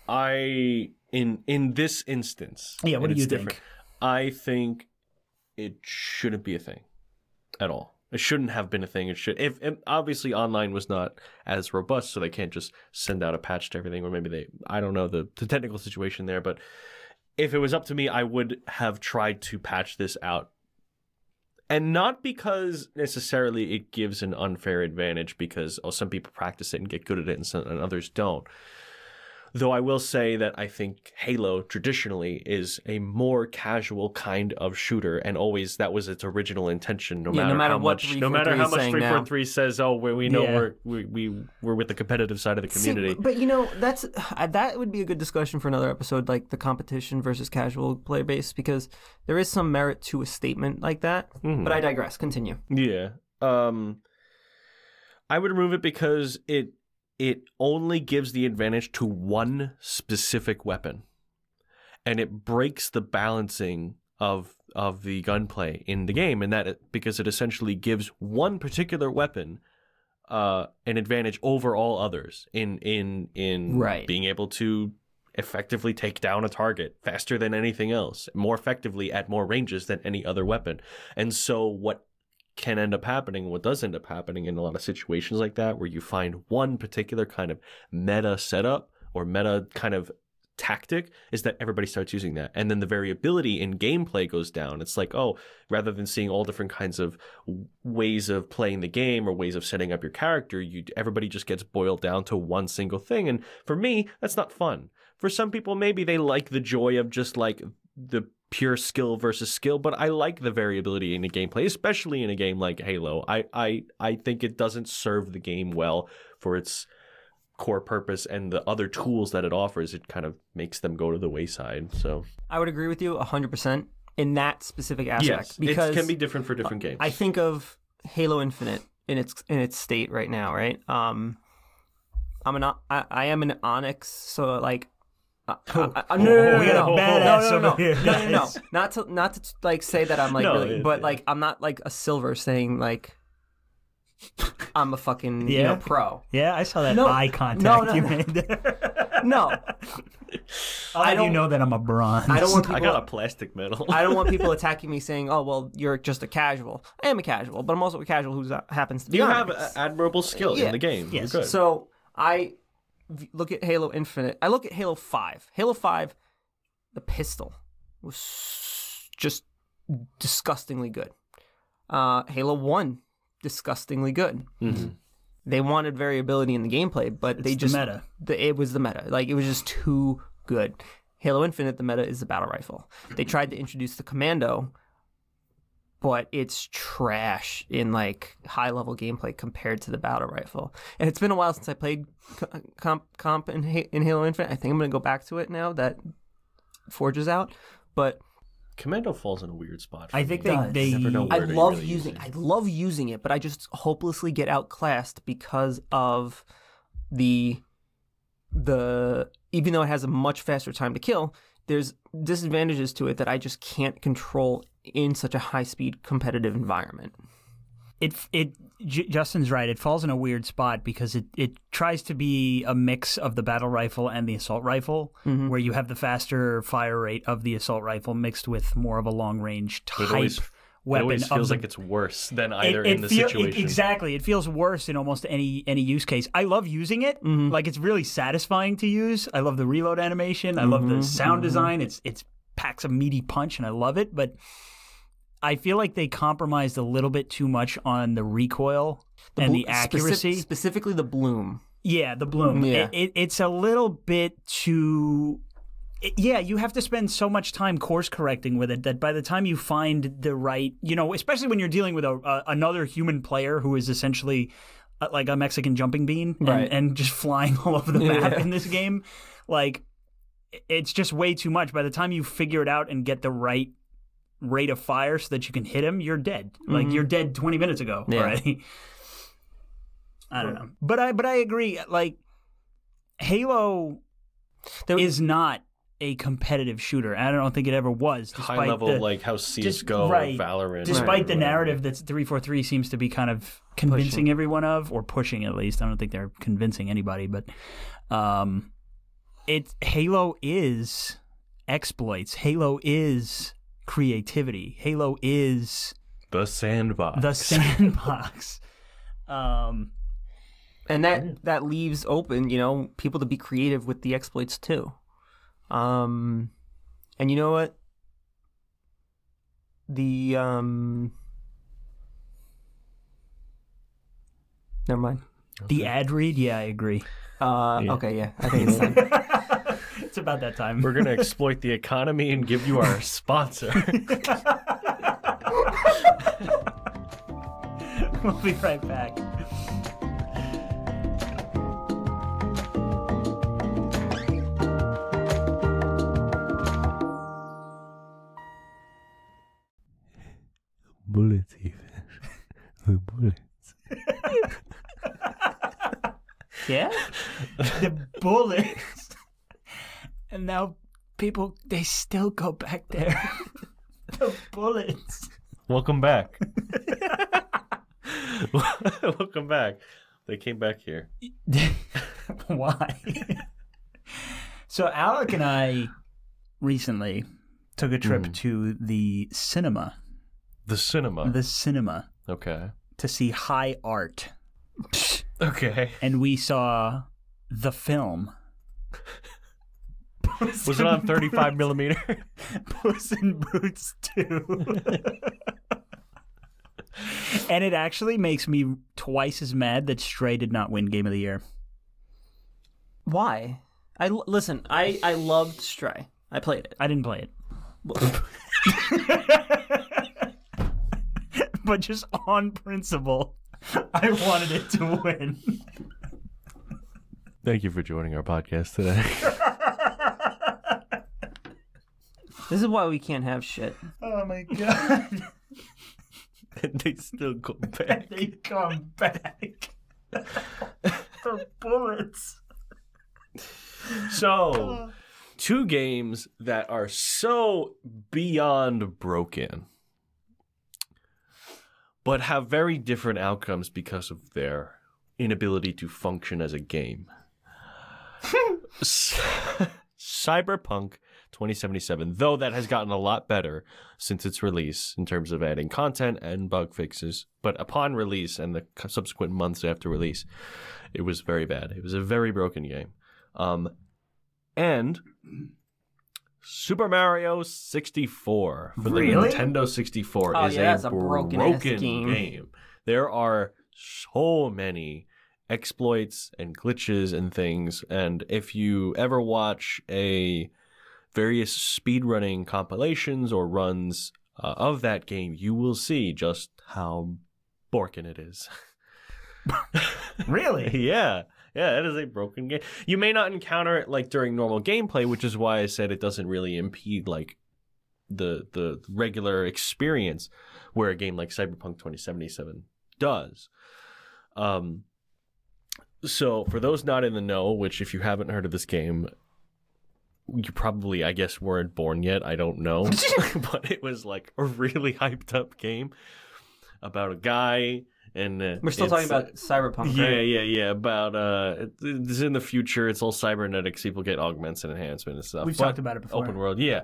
I in in this instance. Yeah, what do you it's different, I think it shouldn't be a thing at all. It shouldn't have been a thing. It should. If, if obviously online was not as robust, so they can't just send out a patch to everything, or maybe they. I don't know the the technical situation there, but if it was up to me, I would have tried to patch this out. And not because necessarily it gives an unfair advantage, because oh, some people practice it and get good at it, and, some, and others don't. Though I will say that I think Halo traditionally is a more casual kind of shooter, and always that was its original intention. No Yeah, no matter, matter how what much, no matter 343 how much three four three says, oh, we, we know Yeah. we're we, we we're with the competitive side of the See, community. but you know that's that would be a good discussion for another episode, like the competition versus casual player base, because there is some merit to a statement like that. Mhm. But I digress. Continue. Yeah. Um I would remove it because it it only gives the advantage to one specific weapon. And it breaks the balancing of of the gunplay in the game and that it, because it essentially gives one particular weapon uh an advantage over all others in in in Right. being able to effectively take down a target faster than anything else, more effectively at more ranges than any other weapon. And so what can end up happening, what does end up happening in a lot of situations like that, where you find one particular kind of meta setup or meta kind of tactic, is that everybody starts using that. And then the variability in gameplay goes down. It's like, oh, rather than seeing all different kinds of ways of playing the game or ways of setting up your character, you everybody just gets boiled down to one single thing. And for me, that's not fun. For some people, maybe they like the joy of just like the pure skill versus skill, but I like the variability in the gameplay, especially in a game like Halo. I I I think it doesn't serve the game well for its core purpose and the other tools that it offers. It kind of makes them go to the wayside. So I would agree with you hundred percent in that specific aspect yes, because it can be different for different games. I think of Halo Infinite in its in its state right now, right? Um, I'm an I, I am an Onyx, so like. I, I, I, no, no, no, no, we got no, no, badass no, no, over here, no, no, no, guys. not to not to like say that I'm like No, really, it- but it- like I'm not like a silver saying like I'm a fucking you know pro. Yeah, I saw that No, eye contact no, no, you no. made there. No, I'll I you don't- know that I'm a bronze. I don't want I got a plastic medal. I don't want people attacking me saying, "Oh, well, you're just a casual." I am a casual, but I'm also a casual who happens to be you have admirable skill Yeah. in the game. Yes. You're good. So I v- look at Halo Infinite. I look at Halo Five. Halo Five, the pistol was just disgustingly good. Uh, Halo One, disgustingly good. Mhm. They wanted variability in the gameplay, but they the just meta. the- it was the meta. Like it was just too good. Halo Infinite, the meta is the battle rifle. They tried to introduce the commando, but it's trash in like high level gameplay compared to the battle rifle. And it's been a while since I played comp comp in, in Halo Infinite. I think I'm gonna go back to it now that Forge is out. But Commando falls in a weird spot. For I think me. they they Never know I love really using use I it. love using it, but I just hopelessly get outclassed because of the the even though it has a much faster time to kill, there's disadvantages to it that I just can't control in such a high speed competitive environment. it it J- Justin's right. It falls in a weird spot because it it tries to be a mix of the battle rifle and the assault rifle, Mm-hmm. where you have the faster fire rate of the assault rifle mixed with more of a long range type it always, it always feels the- like it's worse than either it in the feel- it- situation. exactly, it feels worse in almost any any use case. I love using it. Mm-hmm. Like it's really satisfying to use. I love the reload animation. I love Mm-hmm. the sound design. It's it's packs a meaty punch, and I love it. But I feel like they compromised a little bit too much on the recoil and Bl- the accuracy. specifically the bloom. Yeah, the bloom. Yeah. It, it, it's a little bit too. Yeah, you have to spend so much time course correcting with it that by the time you find the right, you know, especially when you're dealing with a, a another human player who is essentially uh, like a Mexican jumping bean and, Right. and just flying all over the map Yeah. in this game, like it's just way too much. By the time you figure it out and get the right rate of fire so that you can hit him, you're dead. Like you're dead 20 minutes ago Yeah. already. I don't know, but I but I agree. Like Halo There- is not a competitive shooter. I don't think it ever was. High despite level, the, like how CS:GO, right. or Valorant, despite or the whatever. narrative that 343 seems to be kind of convincing everyone of, or pushing at least. I don't think they're convincing anybody, but um, it Halo is exploits. Halo is creativity. Halo is the sandbox. the sandbox. um, and that that leaves open, you know, people to be creative with the exploits too. Um, and you know what? The um, never mind. the ad read, yeah, I agree. Uh, Yeah. okay, yeah, I think it's time. It's about that time. We're gonna exploit the economy and give you our sponsor. we'll be right back. Bullets, even the bullets. Yeah? the bullets. and now people, they still go back there. the bullets. Welcome back. Welcome back. They came back here. Why? so Alec and I recently took a trip hmm. to the cinema. The cinema. The cinema okay. to see high art. Okay. And we saw the film. Was it on 35 millimeter? Puss in Boots 2. and it actually makes me twice as mad that Stray did not win Game of the Year. Why? I listen. I I loved Stray. I played it. I didn't play it. but just on principle, I wanted it to win. Thank you for joining our podcast today. This is why we can't have shit. Oh my god. and they still go back. they come back. the bullets. So, oh. two games that are so beyond broken, but have very different outcomes because of their inability to function as a game. Cyberpunk 2077, though that has gotten a lot better since its release in terms of adding content and bug fixes, but upon release and the subsequent months after release, it was very bad. It was a very broken game. Um, and Super Mario 64 for Really? the Nintendo 64 Oh, is yeah, a, a broken-ass broken game. game. There are so many exploits and glitches and things, and if you ever watch a various speedrunning compilations or runs uh, of that game, you will see just how broken it is. Really? yeah. Yeah, it is a broken game. You may not encounter it like during normal gameplay, which is why I said it doesn't really impede like the the regular experience where a game like Cyberpunk 2077 does. Um so for those not in the know, which if you haven't heard of this game, you probably I guess weren't born yet, I don't know. but it was like a really hyped up game about a guy and uh, We're still talking about Cyberpunk. yeah, right? yeah, yeah. About uh, it- it's in the future. It's all cybernetics. People get augments and enhancement and stuff. We've But talked about it before. Open world, yeah.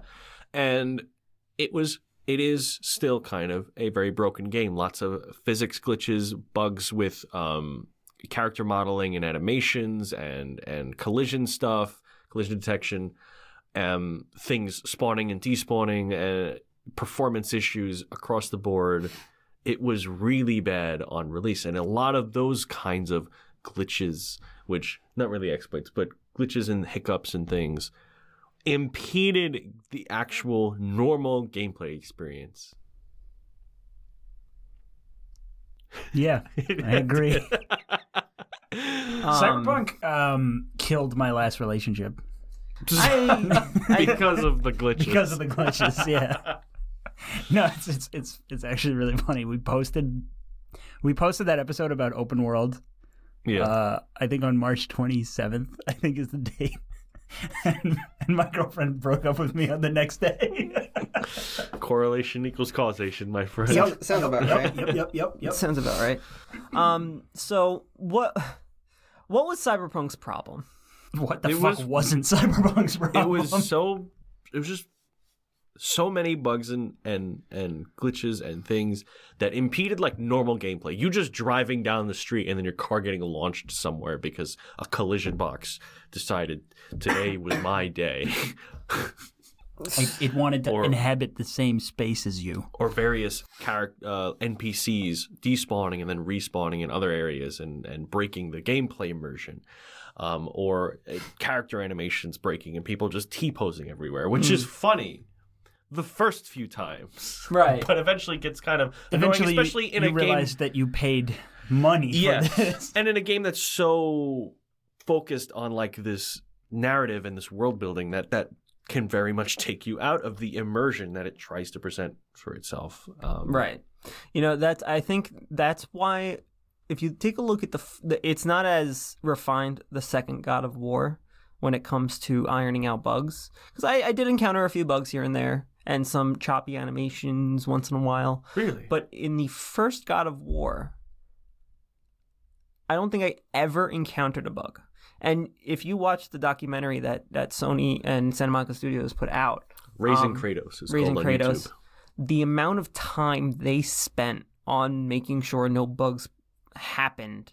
And it was, it is still kind of a very broken game. Lots of physics glitches, bugs with um, character modeling and animations, and and collision stuff, collision detection, um, things spawning and despawning, uh, performance issues across the board it was really bad on release and a lot of those kinds of glitches which not really exploits but glitches and hiccups and things impeded the actual normal gameplay experience. Yeah, I agree. Um, Cyberpunk um, killed my last relationship I, because of the glitches. because of the glitches. Yeah. No, it's it's it's it's actually really funny. We posted we posted that episode about open world. yeah. Uh, I think on March 27th. I think is the date. And, and my girlfriend broke up with me on the next day. Correlation equals causation, my friend. Yep. Sounds about right. yep, yep, yep, yep. Sounds about right. Um. So what? What was Cyberpunk's problem? What the It fuck was- was, not Cyberpunk's problem? it was so it was just so many bugs and and and glitches and things that impeded like normal gameplay. You just driving down the street and then your car getting launched somewhere because a collision box decided today was my day. It, it wanted to Or- inhabit the same space as you. or various uh, npcs despawning and then respawning in other areas and and breaking the gameplay immersion. Um, or uh, character animations breaking and people just t-posing everywhere which is funny the first few times Right. but eventually gets kind of annoying, Eventually, especially in you a game. realize that you paid money Yeah, for this. and in a game that's so focused on like this narrative and this world building that that can very much take you out of the immersion that it tries to present for itself. Um, Right. You know that's. I think that's why. If you take a look at the, the, it's not as refined the second God of War when it comes to ironing out bugs. Because I, I did encounter a few bugs here and there and some choppy animations once in a while. Really, But in the first God of War, I don't think I ever encountered a bug. And if you watch the documentary that, that Sony and Santa Monica Studios put out, Raising um, Kratos is Raising called on Kratos, YouTube. the amount of time they spent on making sure no bugs happened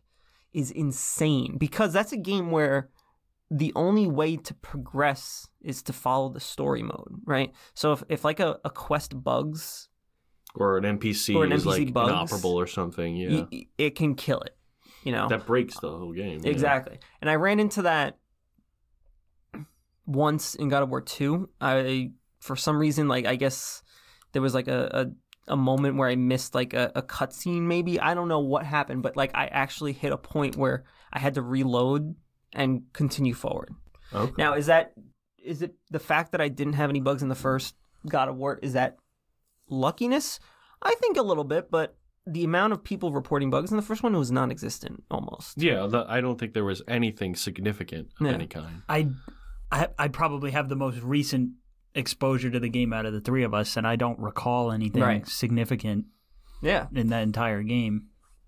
is insane because that's a game where the only way to progress is to follow the story mode, right? So if, if like a, a quest bugs, Or an NPC Or an is NPC like bugs. inoperable or something. Yeah, y- it can kill it, you know? that breaks the whole game. yeah. Exactly. And I ran into that once in God of War 2. I for some reason like I guess there was like a a, a moment where I missed like a, a cutscene maybe. I don't know what happened, but like I actually hit a point where I had to reload and continue forward. Okay. Now, is that is it the fact that I didn't have any bugs in the first God of War is that luckiness? I think a little bit, but the amount of people reporting bugs in the first one was non-existent almost. Yeah, the, I don't think there was anything significant of Yeah. any kind. I, I, I probably have the most recent exposure to the game out of the three of us, and I don't recall anything Right. significant Yeah. in that entire game.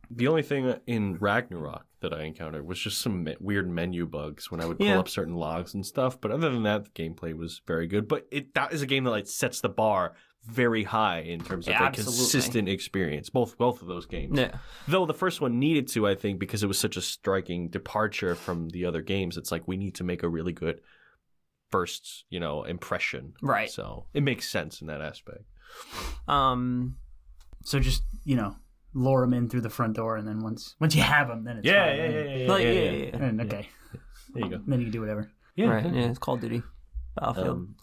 The only thing in Ragnarok that I encountered was just some me- weird menu bugs when I would pull Yeah. up certain logs and stuff. But other than that, the gameplay was very good. But it that is a game that like sets the bar very high in terms of Yeah, absolutely. consistent experience. Both both of those games. Yeah. Though the first one needed to, I think, because it was such a striking departure from the other games. It's like we need to make a really good first, you know, impression. Right. So it makes sense in that aspect. Um. So just you know, lure them in through the front door, and then once once you have them, then it's Yeah, fine, yeah, yeah, yeah, like, yeah, yeah, yeah, yeah, yeah. And, okay, There you go. then you can do whatever. Yeah, right. Yeah. It's Call of Duty. Battlefield. Um,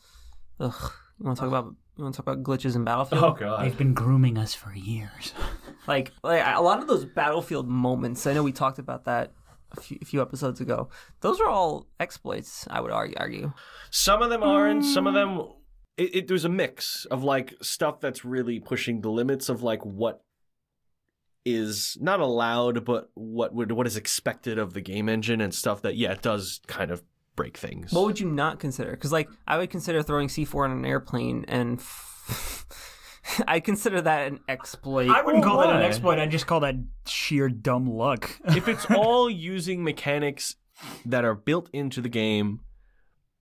Ugh. You want to talk about? You want to talk about glitches in Battlefield? oh god. They've been grooming us for years. Like, like a lot of those Battlefield moments. I know we talked about that a few, a few episodes ago. Those are all exploits. I would argue. argue. Some of them aren't. Some of them, it, it there's a mix of like stuff that's really pushing the limits of like what is not allowed, but what would what is expected of the game engine and stuff that yeah, it does kind of break things. What would you not consider? Because like I would consider throwing C4 on an airplane, and I consider that an exploit. I wouldn't call that an exploit. I'd just call that sheer dumb luck. if it's all using mechanics that are built into the game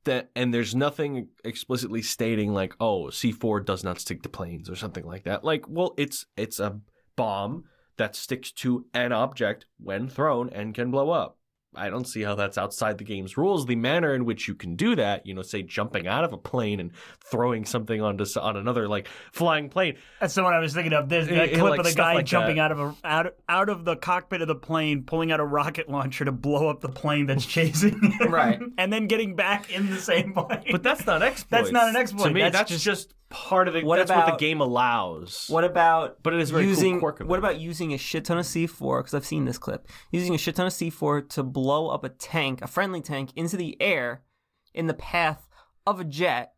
that and there's nothing explicitly stating like oh C4 does not stick to planes or something like that like well it's it's a bomb that sticks to an object when thrown and can blow up I don't see how that's outside the game's rules. The manner in which you can do that, you know, say jumping out of a plane and throwing something onto s- on another like flying plane. That's the one I was thinking of. There's that Yeah, clip like of the guy like jumping that. out of a out out of the cockpit of the plane, pulling out a rocket launcher to blow up the plane that's chasing him, Right. and then getting back in the same plane. But that's not exploit. That's not an exploit. To me, That's that's, just- just, part of the. What that's what the game allows. What about But it is a very cool using quirk of what it. about using a shit ton of C4 because I've seen this clip. Using a shit ton of C4 to blow up a tank, a friendly tank into the air in the path of a jet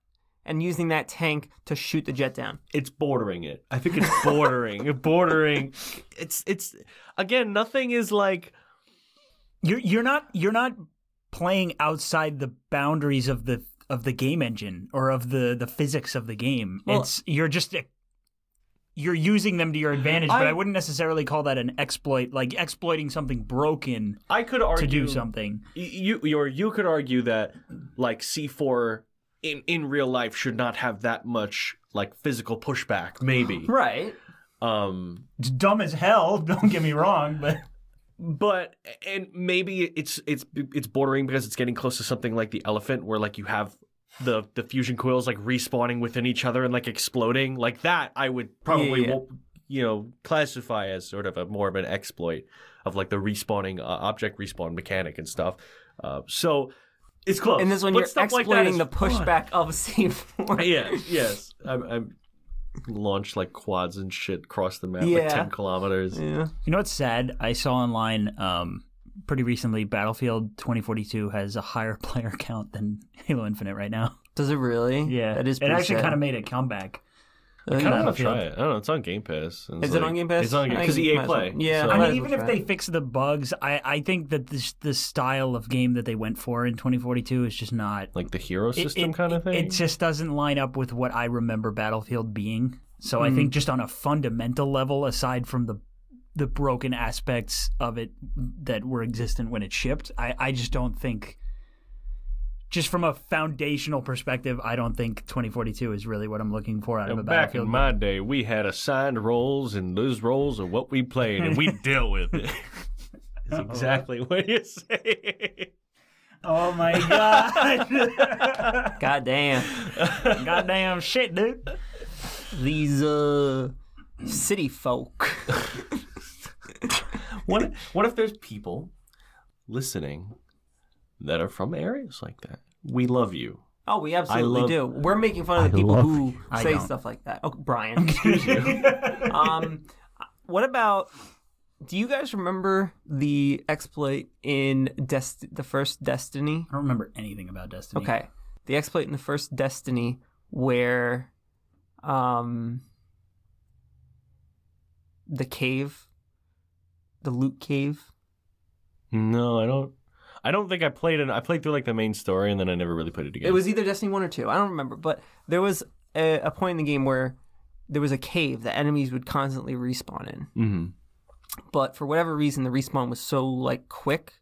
and using that tank to shoot the jet down. it's bordering it. I think it's bordering. bordering. It's it's again. Nothing is like. you're you're not you're not playing outside the boundaries of the of the game engine or of the the physics of the game. Well- it's you're just you're using them to your advantage, but I- I wouldn't necessarily call that an exploit, like exploiting something broken I could argue to do something. You you or you could argue that like C four in in real life should not have that much like physical pushback. Maybe. Right. Um. It's dumb as hell. Don't get me wrong, but but and maybe it's it's it's bordering because it's getting close to something like the elephant where like you have the the fusion coils like respawning within each other and like exploding like that i would probably Yeah, yeah. you know classify as sort of a more of an exploit of like the respawning uh, object respawn mechanic and stuff uh, so it's close And this one But you're stuff like exploiting the fun. pushback of C4. yeah yes i'm, I'm launched like quads and shit across the map like 10 kilometers Yeah. You know what's sad? I saw online um, pretty recently Battlefield 2042 has a higher player count than Halo Infinite right now. Does it really? Yeah, That is it actually kind of made a comeback. I kind of want to try it. I don't know. It's on Game Pass. Is it's it on Game Pass? It's on Game I because EA you might as well- Play. yeah, so- I I mean, even if they fix the bugs, I, I think that this the style of game that they went for in 2042 is just not like the hero system it, kind of thing. It just doesn't line up with what I remember Battlefield being. So I Mm. think just on a fundamental level, aside from the the broken aspects of it that were existent when it shipped, I, I just don't think. Just from a foundational perspective, I don't think 2042 is really what I'm looking for out of And a back Battlefield. in my day, we had assigned roles, and those roles are what we played, and we dealt with it. That's exactly what you say. oh my god! God damn. Goddamn shit, dude. These uh city folk. what What if there's people listening that are from areas like that? We love you. Oh, we absolutely love- do. We're making fun of the I people who I say stuff like that. Oh, Brian. Excuse you. um, what about? Do you guys remember the exploit in Dest- the first Destiny? I don't remember anything about Destiny. Okay, the exploit in the first Destiny where, um, the cave, the loot cave. No, I don't. I don't think I played it. I played through like the main story, and then I never really played it again. It was either Destiny 1 or 2. I don't remember. But there was a, a point in the game where there was a cave that enemies would constantly respawn in. hmm But for whatever reason, the respawn was so like quick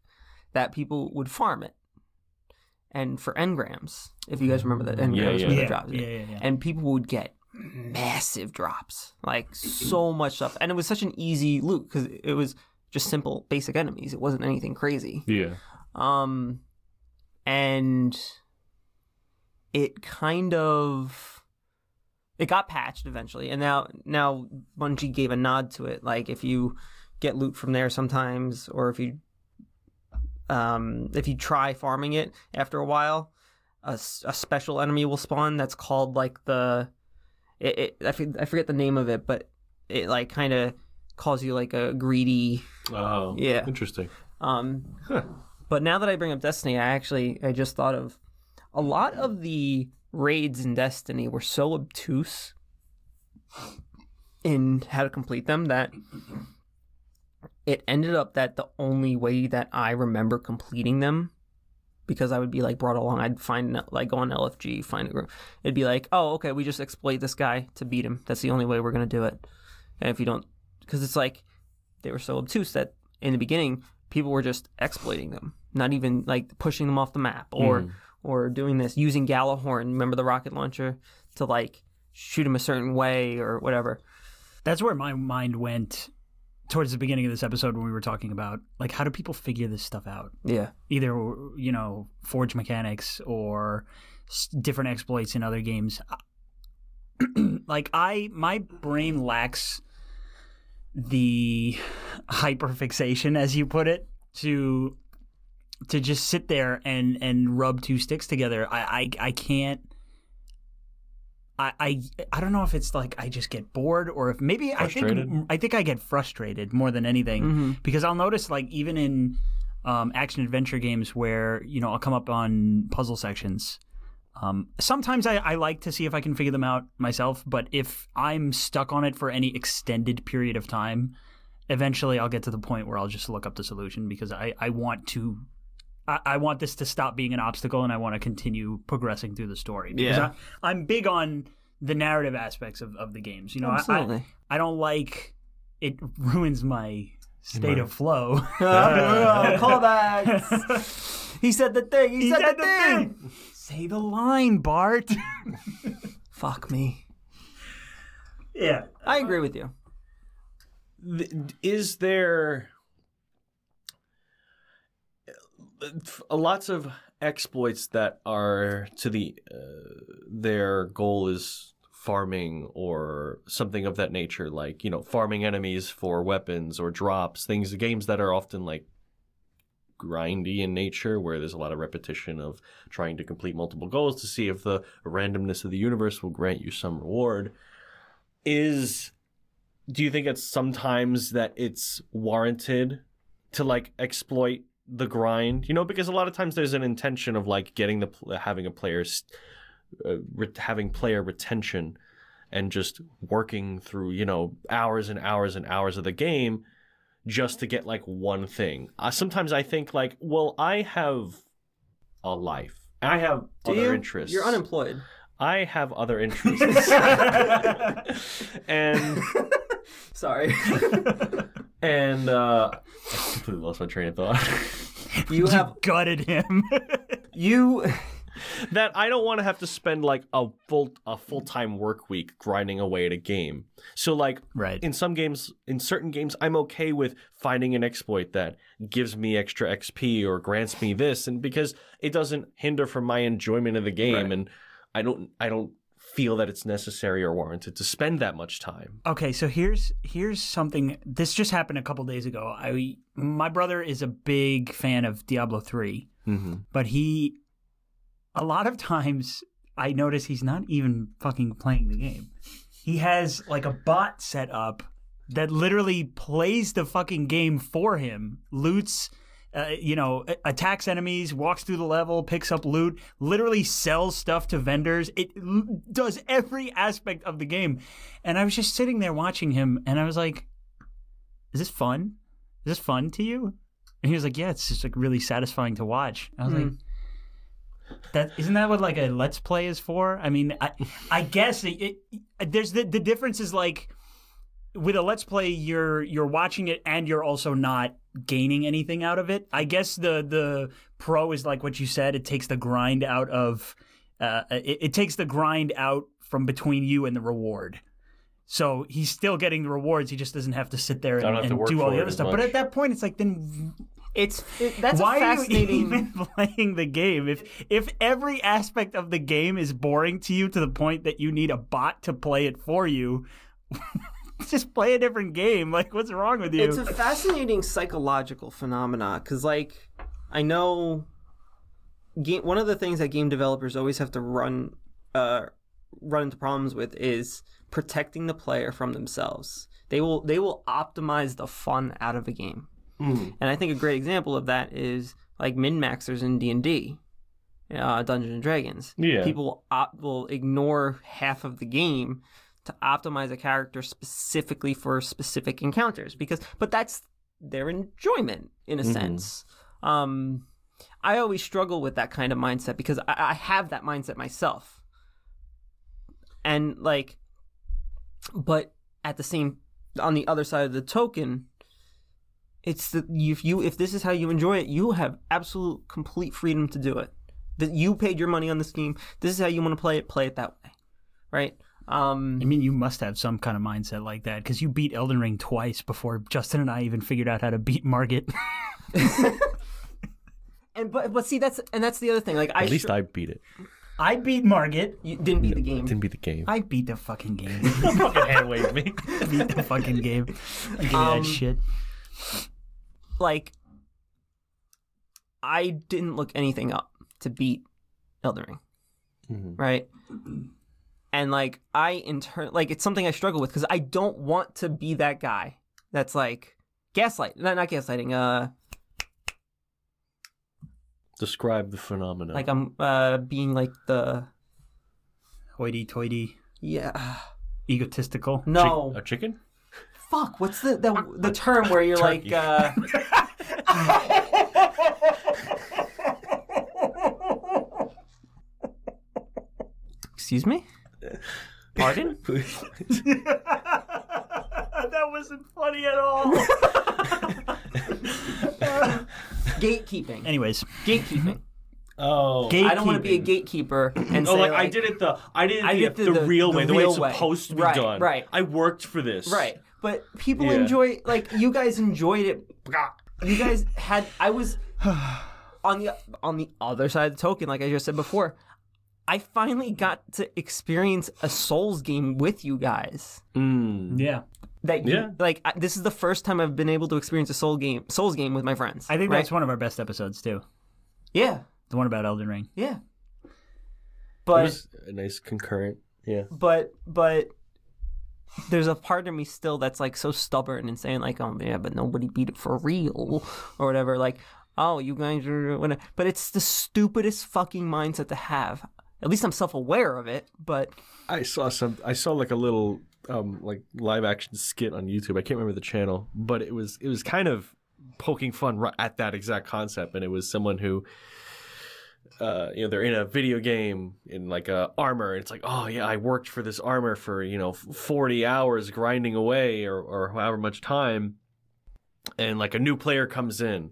that people would farm it. And for engrams, if you guys remember that engrams Yeah, were yeah. the Yeah, drops. yeah, yeah, yeah. And people would get massive drops, like so much stuff. And it was such an easy loot because it was just simple, basic enemies. It wasn't anything crazy. Yeah. Um, and it kind of it got patched eventually, and now now Bungie gave a nod to it. Like if you get loot from there sometimes, or if you um if you try farming it after a while, a, a special enemy will spawn that's called like the it, it I, forget, I forget the name of it, but it like kind of calls you like a greedy Oh. Yeah. Interesting. um Huh. But now that I bring up Destiny, I actually I just thought of a lot of the raids in Destiny were so obtuse in how to complete them that it ended up that the only way that I remember completing them because I would be like brought along, I'd find like go on LFG, find a group. It'd be like, oh, okay, we just exploit this guy to beat him. That's the only way we're gonna do it. And if you don't, because it's like they were so obtuse that in the beginning people were just exploiting them, not even like pushing them off the map or Mm. or doing this using Gjallarhorn. Remember the rocket launcher to like shoot him a certain way or whatever. That's where my mind went towards the beginning of this episode when we were talking about like how do people figure this stuff out? Yeah. Either you know forge mechanics or different exploits in other games. like I, my brain lacks the hyperfixation, as you put it, to to just sit there and and rub two sticks together. I I, I can't. I, I I don't know if it's like I just get bored or if maybe I think I think I get frustrated more than anything Mm-hmm. because I'll notice like even in um, action adventure games where you know I'll come up on puzzle sections. Um, sometimes I, I like to see if I can figure them out myself, but if I'm stuck on it for any extended period of time, eventually I'll get to the point where I'll just look up the solution because I, I want to I, I want this to stop being an obstacle and I want to continue progressing through the story. Because Yeah. I, I'm big on the narrative aspects of, of the games. You know, I, I, I don't like it ruins my state of flow. Callbacks. he said the thing. He, He said, said the, the thing. thing. Say the line, Bart. Fuck me. yeah. I agree with you. Th- is there uh, lots of exploits that are to the uh, their goal is farming or something of that nature like you know farming enemies for weapons or drops things games that are often like grindy in nature where there's a lot of repetition of trying to complete multiple goals to see if the randomness of the universe will grant you some reward. Is do you think it's sometimes that it's warranted to like exploit the grind? You know because a lot of times there's an intention of like getting the having a player's uh, re- having player retention and just working through you know hours and hours and hours of the game just to get like one thing uh, sometimes i think like well i have a life i have Do other you? interests You're unemployed. i have other interests and Sorry. and uh I completely lost my train of thought. You have Gutted him. you. that I don't want to have to spend like a full a full time work week grinding away at a game. So like right. in some games, in certain games, I'm okay with finding an exploit that gives me extra XP or grants me this, and because it doesn't hinder from my enjoyment of the game, Right. and I don't I don't feel that it's necessary or warranted to spend that much time. Okay, so here's here's something. This just happened a couple days ago. I my brother is a big fan of Diablo three, Mm-hmm. but he a lot of times I notice he's not even fucking playing the game. He has like a bot set up that literally plays the fucking game for him, loots. Uh, you know, attacks enemies, walks through the level, picks up loot, literally sells stuff to vendors. It l- does every aspect of the game. And I was just sitting there watching him, and I was like, "Is this fun? Is this fun to you?" And he was like, "Yeah, it's just like really satisfying to watch." I was like, "That isn't that what like a let's play is for?" I mean, I I guess it, it, there's the the difference is like with a let's play, you're you're watching it and you're also not gaining anything out of it. I guess the the pro is like what you said. It takes the grind out of uh, it, it takes the grind out from between you and the reward. So he's still getting the rewards. He just doesn't have to sit there and, and do all the other stuff. But at that point, it's like then It's it, that's why a fascinating. are you even playing the game? If if every aspect of the game is boring to you to the point that you need a bot to play it for you, just play a different game. Like, what's wrong with you? It's a fascinating psychological phenomena because, like, I know game. One of the things that game developers always have to run, uh, run into problems with is protecting the player from themselves. They will they will optimize the fun out of a game, and I think a great example of that is like min maxers in D and D. Uh, Dungeons and Dragons. Yeah. People op- will ignore half of the game to optimize a character specifically for specific encounters because but that's their enjoyment in a sense um i always struggle with that kind of mindset because I, I have that mindset myself and like but at the same on the other side of the token it's that if you if this is how you enjoy it you have absolute complete freedom to do it that you paid your money on this game this is how you want to play it play it that way right Um, I mean, you must have some kind of mindset like that because you beat Elden Ring twice before Justin and I even figured out how to beat Margit. and but but see that's and that's the other thing. Like I At least str- I beat it. I beat Margit. you didn't beat the game. Didn't beat the game. I beat the fucking game. fucking hand wave me. I beat the fucking game. I give you Um, that shit. Like I didn't look anything up to beat Elden Ring. Mhm. right? And like I in turn, like it's something I struggle with because I don't want to be that guy that's like gaslight, not not gaslighting. Uh, Describe the phenomenon. like I'm uh being like the Hoity-toity, yeah. egotistical. Chick- No, a chicken? Fuck. What's the the, the term where you're like uh Excuse me? Pardon? that wasn't funny at all. Gatekeeping. Anyways, Gatekeeping. oh. Gatekeeping. I don't want to be a gatekeeper and Oh, say like, I did it the I did it I the, did the, the- the- real the way, the way it's real way. supposed to be Right, done. right. I worked for this. Right. But people Yeah. enjoy like you guys enjoyed it. You guys had I was on the on the other side of the token, like I just said before. I finally got to experience a Souls game with you guys. Mm. yeah. That you, Yeah. like I, this is the first time I've been able to experience a Soul game, Souls game with my friends. I think right? that's one of our best episodes too. yeah, The one about Elden Ring. yeah. It But was a nice concurrent. Yeah. but but there's a part of me still that's like so stubborn and saying like oh yeah but nobody beat it for real or whatever like oh you guys are whatever. but it's the stupidest fucking mindset to have at least i'm self-aware of it but I saw some. I saw like a little um like live action skit on YouTube. I can't remember the channel, but it was it was kind of poking fun at that exact concept, and it was someone who. Uh, you know they're in a video game in like a armor. It's like, oh yeah, I worked for this armor for you know forty hours grinding away or or however much time, and like a new player comes in,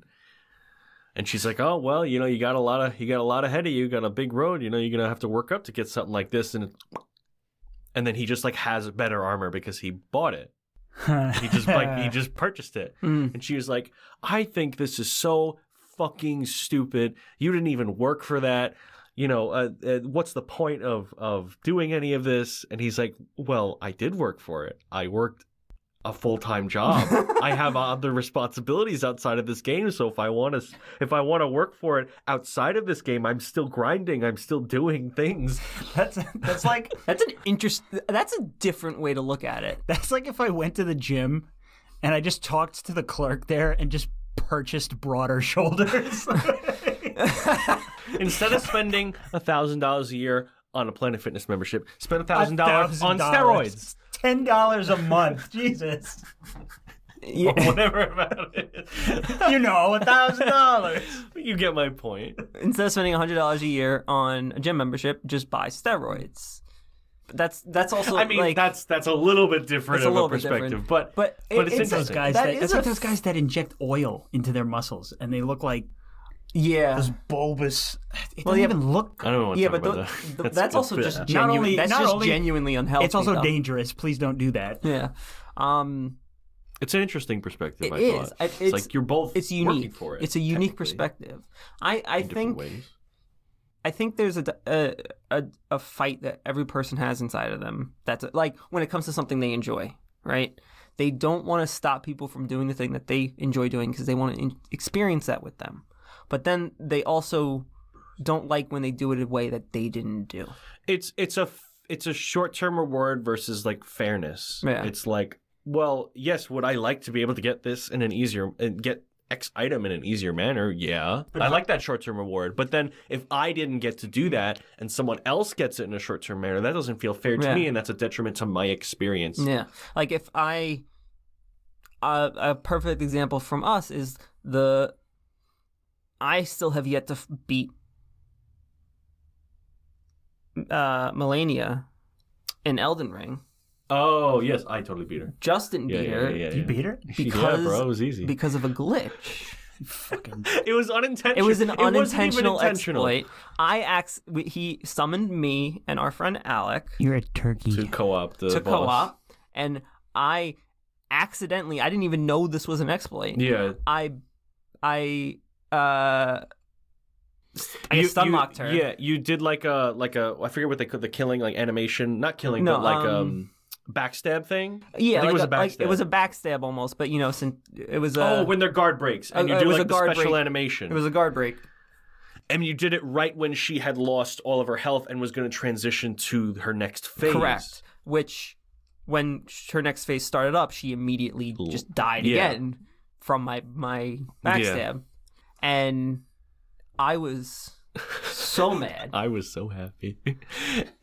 and she's like, "Oh well, you know, you got a lot of you got a lot ahead of you. You got a big road. You know, you're gonna have to work up to get something like this." And and then he just like has better armor because he bought it. He just like he just purchased it. mm, And she was like, "I think this is so fucking stupid. You didn't even work for that." You know, uh, uh, what's the point of of doing any of this? And he's like, "Well, I did work for it. I worked a full time job. I have other responsibilities outside of this game. So if I want to, if I want to work for it outside of this game, I'm still grinding. I'm still doing things. That's that's like that's an interest that's a different way to look at it that's like if I went to the gym and I just talked to the clerk there and just purchased broader shoulders. Instead of spending a thousand dollars a year on a Planet Fitness membership, spend a thousand dollars on steroids. Ten dollars a month. Jesus. yeah Whatever about it. You know, a thousand dollars. You get my point. instead of spending $100 a year on a gym membership just buy steroids But that's that's also I mean, like that's that's a little bit different It's a of a little bit perspective, different. but but, but it's it's Those guys That that, is it's a like those guys that inject oil into their muscles and they look like yeah those bulbous. It Well, doesn't yeah, even look. I don't want to yeah, talk but about tho- that. th- that's, also good. just Not genuine. only- that's not just only- genuinely unhealthy. It's also though. dangerous. Please don't do that. Yeah, um, It's an interesting perspective. It I is. thought it's, it's- like you're both it's working unique. for it. It's a unique perspective. I I think ways. I think there's a, a a a fight that every person has inside of them. That's like when it comes to something they enjoy, right? They don't want to stop people from doing the thing that they enjoy doing because they want to in- experience that with them. But then they also don't like when they do it in a way that they didn't do. it's it's a it's a short term reward versus like fairness. Yeah. It's like, well, yes, would I like to be able to get this in an easier and get X item in an easier manner? Yeah, But I like that short term reward. But then if I didn't get to do that and someone else gets it in a short term manner, that doesn't feel fair to Yeah. me, and that's a detriment to my experience. Yeah, like if I, uh, a perfect example from us is the. I still have yet to f- beat uh, Malenia in Elden Ring. Oh yes, I totally beat her. Justin Yeah, beat yeah, her yeah, yeah, You yeah. beat her? yeah, Because- bro, it was easy. because of a glitch. Fucking. It was unintentional. It was an wasn't unintentional intentional. exploit. I ax- he summoned me and our friend Alec You're a turkey. to co-op the to boss. co-op, and I accidentally I didn't even know this was an exploit. Yeah, I I uh I You- guess stun you- locked her. Yeah, you did like a like a I forget what they called the killing like animation, not killing, No, but like um, um, backstab thing. Yeah, like it was a like, backstab. it was a backstab almost, but you know, since it was a oh, when their guard breaks and uh, you do like a special break. animation. it was a guard break. and you did it right when she had lost all of her health and was going to transition to her next phase. Correct. Which when her next phase started up, she immediately just died Yeah. again from my my backstab. And I was so mad. I was so happy.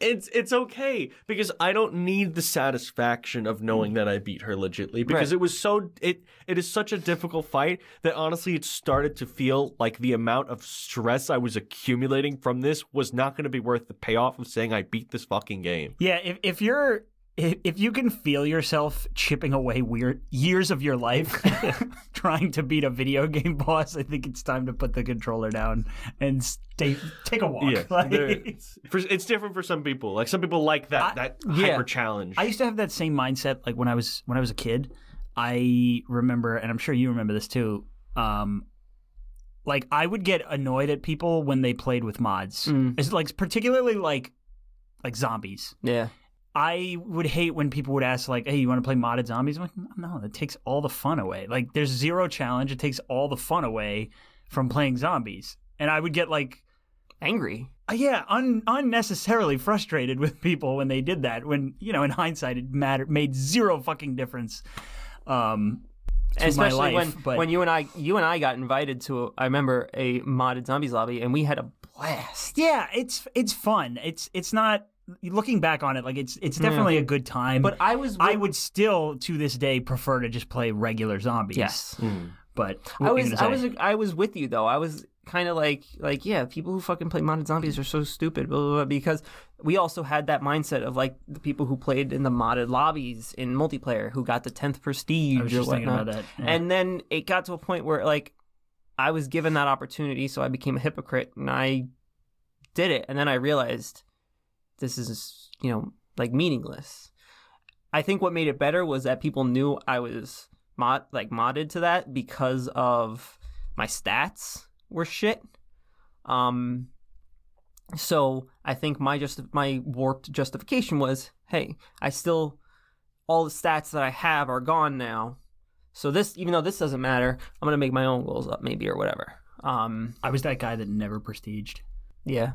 it's it's okay because I don't need the satisfaction of knowing that I beat her legitly because Right. it was so it it is such a difficult fight that honestly it started to feel like the amount of stress I was accumulating from this was not going to be worth the payoff of saying I beat this fucking game. Yeah, if if you're if, if you can feel yourself chipping away weird years of your life trying to beat a video game boss, I think it's time to put the controller down and stay take a walk. Yeah, Like- it's, for, it's different for some people. Like some people like that I- that yeah. hyper challenge. I used to have that same mindset like when I was when I was a kid. I remember and I'm sure you remember this too. Um like I would get annoyed at people when they played with mods. Mm. It's like particularly like like zombies. Yeah. I would hate when people would ask like, "Hey, you want to play modded zombies?" I'm like, "No, that takes all the fun away. Like there's zero challenge. It takes all the fun away from playing zombies." And I would get like Angry. uh, yeah, un- unnecessarily frustrated with people when they did that. When you know, in hindsight, it mattered made zero fucking difference. Um, Especially my life, when but when you and I you and I got invited to a, I remember a modded zombies lobby and we had a blast. yeah, it's it's fun. It's it's not looking back on it like it's it's definitely a good time. But I was I would still to this day prefer to just play regular zombies. yes. Mm. but I what were you was I was I was with you though. I was kind of like like yeah, people who fucking play modded zombies are so stupid blah, blah, blah, because we also had that mindset of like the people who played in the modded lobbies in multiplayer who got the 10th prestige I was or thinking whatnot. about that. yeah. And then it got to a point where like I was given that opportunity, so I became a hypocrite and I did it. And then I realized this is, you know, like meaningless. I think what made it better was that people knew I was mod like modded to that because of my stats were shit. Um so I think my just my warped justification was, hey, I still all the stats that I have are gone now. So this, even though this doesn't matter, I'm gonna make my own goals up, maybe or whatever. Um, I was that guy that never prestiged. yeah.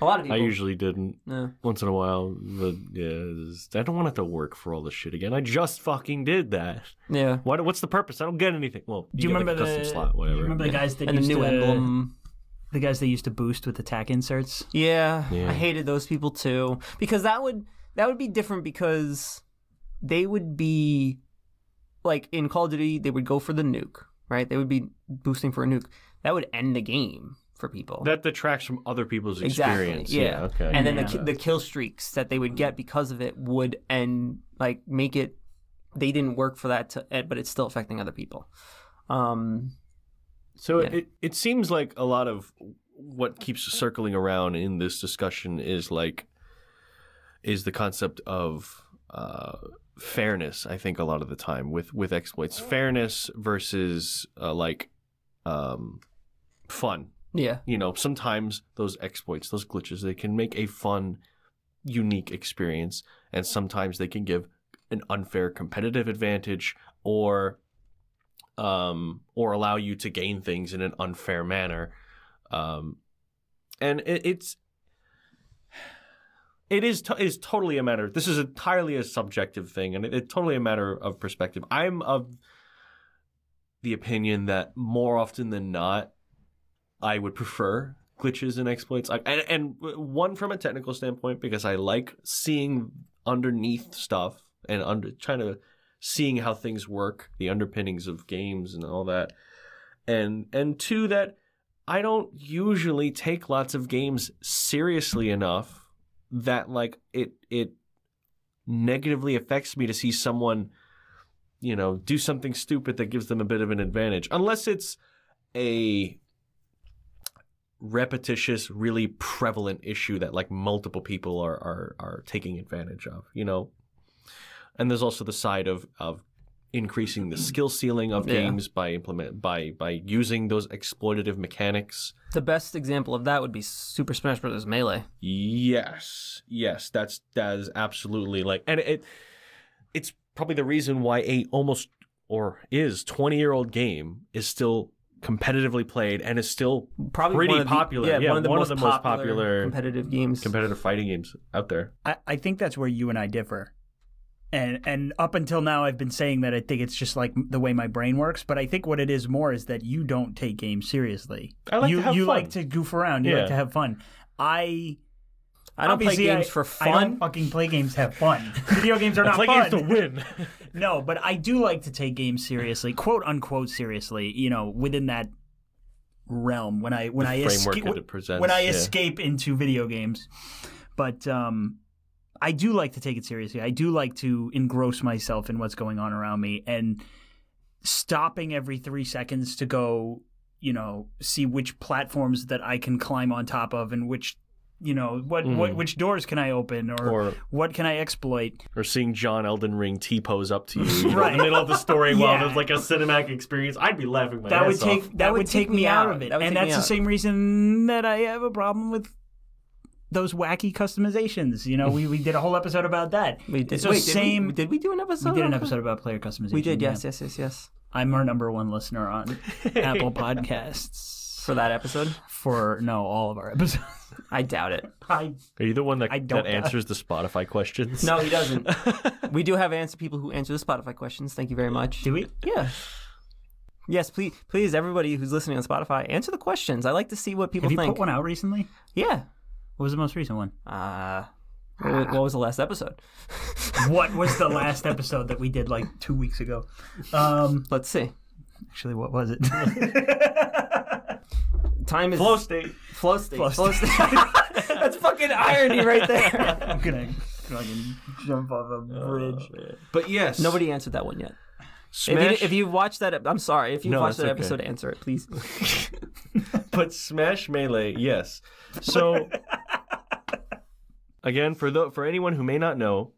A lot of I usually didn't. Yeah. once in a while. But yeah, I don't want to have to work for all this shit again. I just fucking did that. yeah. What? What's the purpose? I don't get anything. Well, Do you, get, remember like, a the custom slot? Whatever. remember the guys that And the used new to, emblem. The guys they used to boost with attack inserts. Yeah, Yeah. I hated those people too because that would that would be different because they would be like in Call of Duty they would go for the nuke, right? They would be boosting for a nuke. That would end the game for people. That detracts from other people's Exactly, experience. yeah. okay. and then Yeah. the the kill streaks that they would get because of it would end like make it they didn't work for that to eh, but it's still affecting other people. Um So Yeah. it it seems like a lot of what keeps circling around in this discussion is like is the concept of uh, fairness. I think a lot of the time with with exploits, fairness versus uh, like um, fun. Yeah. You know, sometimes those exploits, those glitches, they can make a fun, unique experience, and sometimes they can give an unfair competitive advantage or um, or allow you to gain things in an unfair manner. Um, and it, it's it is is totally a matter. This is entirely a subjective thing, and it, it's totally a matter of perspective. I'm of the opinion that more often than not, I would prefer glitches and exploits, I, and, and one from a technical standpoint because I like seeing underneath stuff and under trying to seeing how things work, the underpinnings of games and all that. And and two that I don't usually take lots of games seriously enough that like it it negatively affects me to see someone you know do something stupid that gives them a bit of an advantage unless it's a repetitious, really prevalent issue that like multiple people are are are taking advantage of, you know. And there's also the side of of increasing the skill ceiling of Yeah. games by implement by by using those exploitative mechanics. The best example of that would be Super Smash Bros. Melee. Yes, yes, that's that is absolutely like, and it it's probably the reason why a almost or is twenty year old game is still competitively played and is still Probably Pretty one of the- popular. yeah, Yeah, one of the, one most, of the most popular, popular competitive games. competitive fighting games out there. I, I think that's where you and I differ. And and up until now, I've been saying that I think it's just like the way my brain works. But I think what it is more is that you don't take games seriously. I like you to have you fun. like to goof around. You Yeah. like to have fun. I I don't play obviously, games I- for I don't fun. fucking play games to have fun. Video games are not Play fun. games to win. No, but I do like to take games seriously, quote unquote seriously. You know, within that realm when I when I framework escape that it presents, when I yeah. escape into video games. But um, I do like to take it seriously. I do like to engross myself in what's going on around me and stopping every three seconds to go, you know, see which platforms that I can climb on top of and which. You know what? What? Mhm. Which doors can I open, or, Or what can I exploit? or seeing John Elden Ring T pose up to you, you know, Right. in the middle of the story while Yeah. there's like a cinematic experience, I'd be laughing my that would take off. that, would take me out of it, That and that's the same reason that I have a problem with those wacky customizations. You know, we, we did a whole episode about that. We did. It's the Wait, did we- same. Did we, do an episode? we did an episode about player customization. We did. yeah. Yes. Yes. Yes. Yes. I'm our number one listener on Apple Podcasts For that episode, for no all of our episodes. I doubt it. I Are you the one that, I don't- that answers the Spotify questions? No, he doesn't. we do have answer people who answer the Spotify questions. Thank you very much. do we? Yeah. Yes, please, please, everybody who's listening on Spotify, answer the questions. I like to see what people Have you think. put one out recently? Yeah. What was the most recent one? Uh, what wa- what was the last episode? what was the last episode that we did like two weeks ago? Um, Let's see. Actually, what was it? Time is Flow state. flow state. Flow Flow state. That's fucking irony right there. I'm gonna fucking jump off a oh, bridge. But yes, Nobody answered that one yet. Smash. If you, if you watched that, I'm sorry. If you No, watched that's that okay. episode, answer it, please. but Smash Melee, yes. So again, for the for anyone who may not know,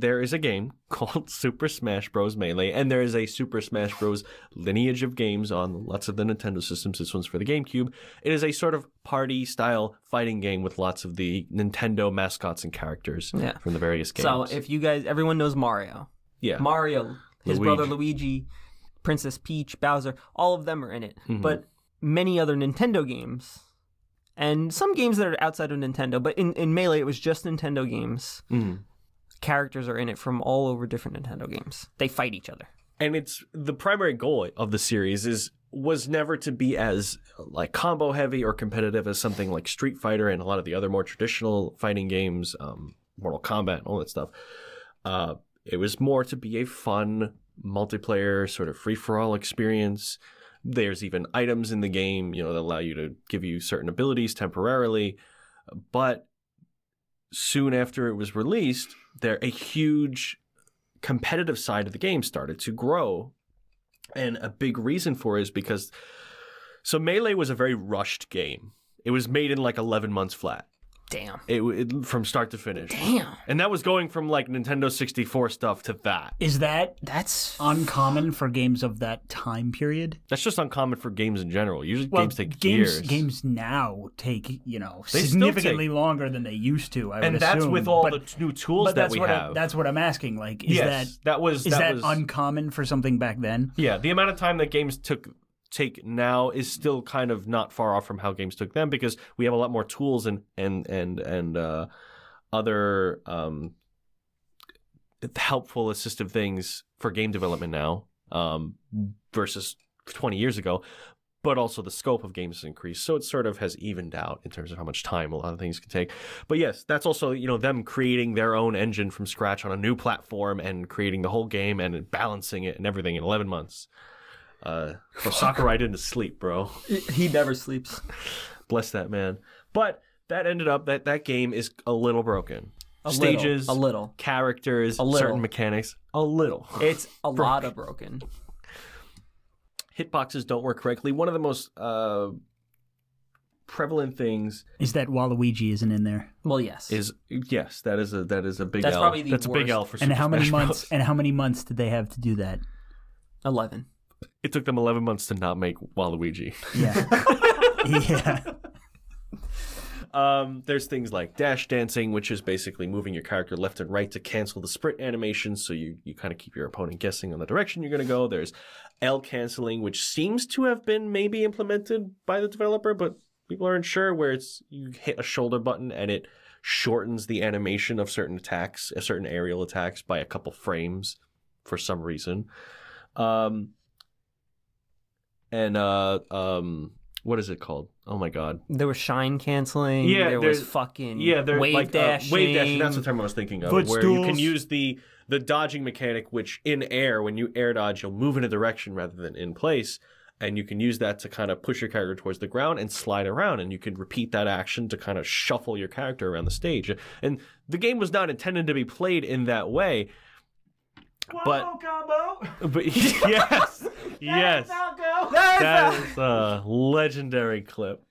there is a game called Super Smash Bros. Melee, and there is a Super Smash Bros. lineage of games on lots of the Nintendo systems. This one's for the GameCube. It is a sort of party style fighting game with lots of the Nintendo mascots and characters Yeah. from the various games. So if you guys, everyone knows Mario. yeah, Mario, his Luigi. brother Luigi, Princess Peach, Bowser, all of them are in it. Mhm. But many other Nintendo games, and some games that are outside of Nintendo, but in, in Melee, it was just Nintendo games. Mhm. Characters are in it from all over different Nintendo games. They fight each other. and it's the primary goal of the series is was never to be as like combo heavy or competitive as something like Street Fighter and a lot of the other more traditional fighting games, um, Mortal Kombat, all that stuff. Uh, it was more to be a fun multiplayer sort of free for all experience. There's even items in the game, you know, that allow you to give you certain abilities temporarily, but soon after it was released, there a huge competitive side of the game started to grow. And a big reason for it is because so Melee was a very rushed game. It was made in like 11 months flat. Damn. It, it from start to finish. Damn. And that was going from like Nintendo 64 stuff to that. Is that That's uncommon for games of that time period? That's just uncommon for games in general. Usually Well, games take games, years. Games now take you know They still significantly longer than they used to. I and would that's assume. with all but, the t- new tools but that that's we what have. I, that's what I'm asking. Like, is yes, that, was is that, that was uncommon for something back then? Yeah, the amount of time that games took take now is still kind of not far off from how games took them because we have a lot more tools and and and and uh, other um, helpful assistive things for game development now um, versus 20 years ago. But also the scope of games has increased, so it sort of has evened out in terms of how much time a lot of things can take. But yes, that's also you know them creating their own engine from scratch on a new platform and creating the whole game and balancing it and everything in 11 months. Uh, so Sakurai didn't sleep, bro. he never sleeps. Bless that man. But that ended up that that game is a little broken. A Stages, little, a little. characters, A little. certain mechanics, a little. It's a lot of broken. hitboxes don't work correctly. One of the most uh, prevalent things Is that Waluigi isn't in there? Well, yes. is yes, that is a that is a big That's L. probably the That's a big. L for And Super how many Smash months? Bros. And how many months did they have to do that? 11. It took them 11 months to not make Waluigi. Yeah, yeah. Um, there's things like dash dancing, which is basically moving your character left and right to cancel the sprint animation, so you, you kind of keep your opponent guessing on the direction you're going to go. There's L canceling, which seems to have been maybe implemented by the developer, but people aren't sure. Where it's you hit a shoulder button and it shortens the animation of certain attacks, certain aerial attacks, by a couple frames for some reason. Um, and uh, um, what is it called? Oh my god. There was shine canceling. Yeah, there was fucking Yeah, they're wave like uh, wave dashing. That's the term I was thinking of. Where you can use the the dodging mechanic, which in air, when you air dodge, you'll move in a direction rather than in place, and you can use that to kind of push your character towards the ground and slide around, and you can repeat that action to kind of shuffle your character around the stage. And the game was not intended to be played in that way. But but yes, yes, that is a legendary clip.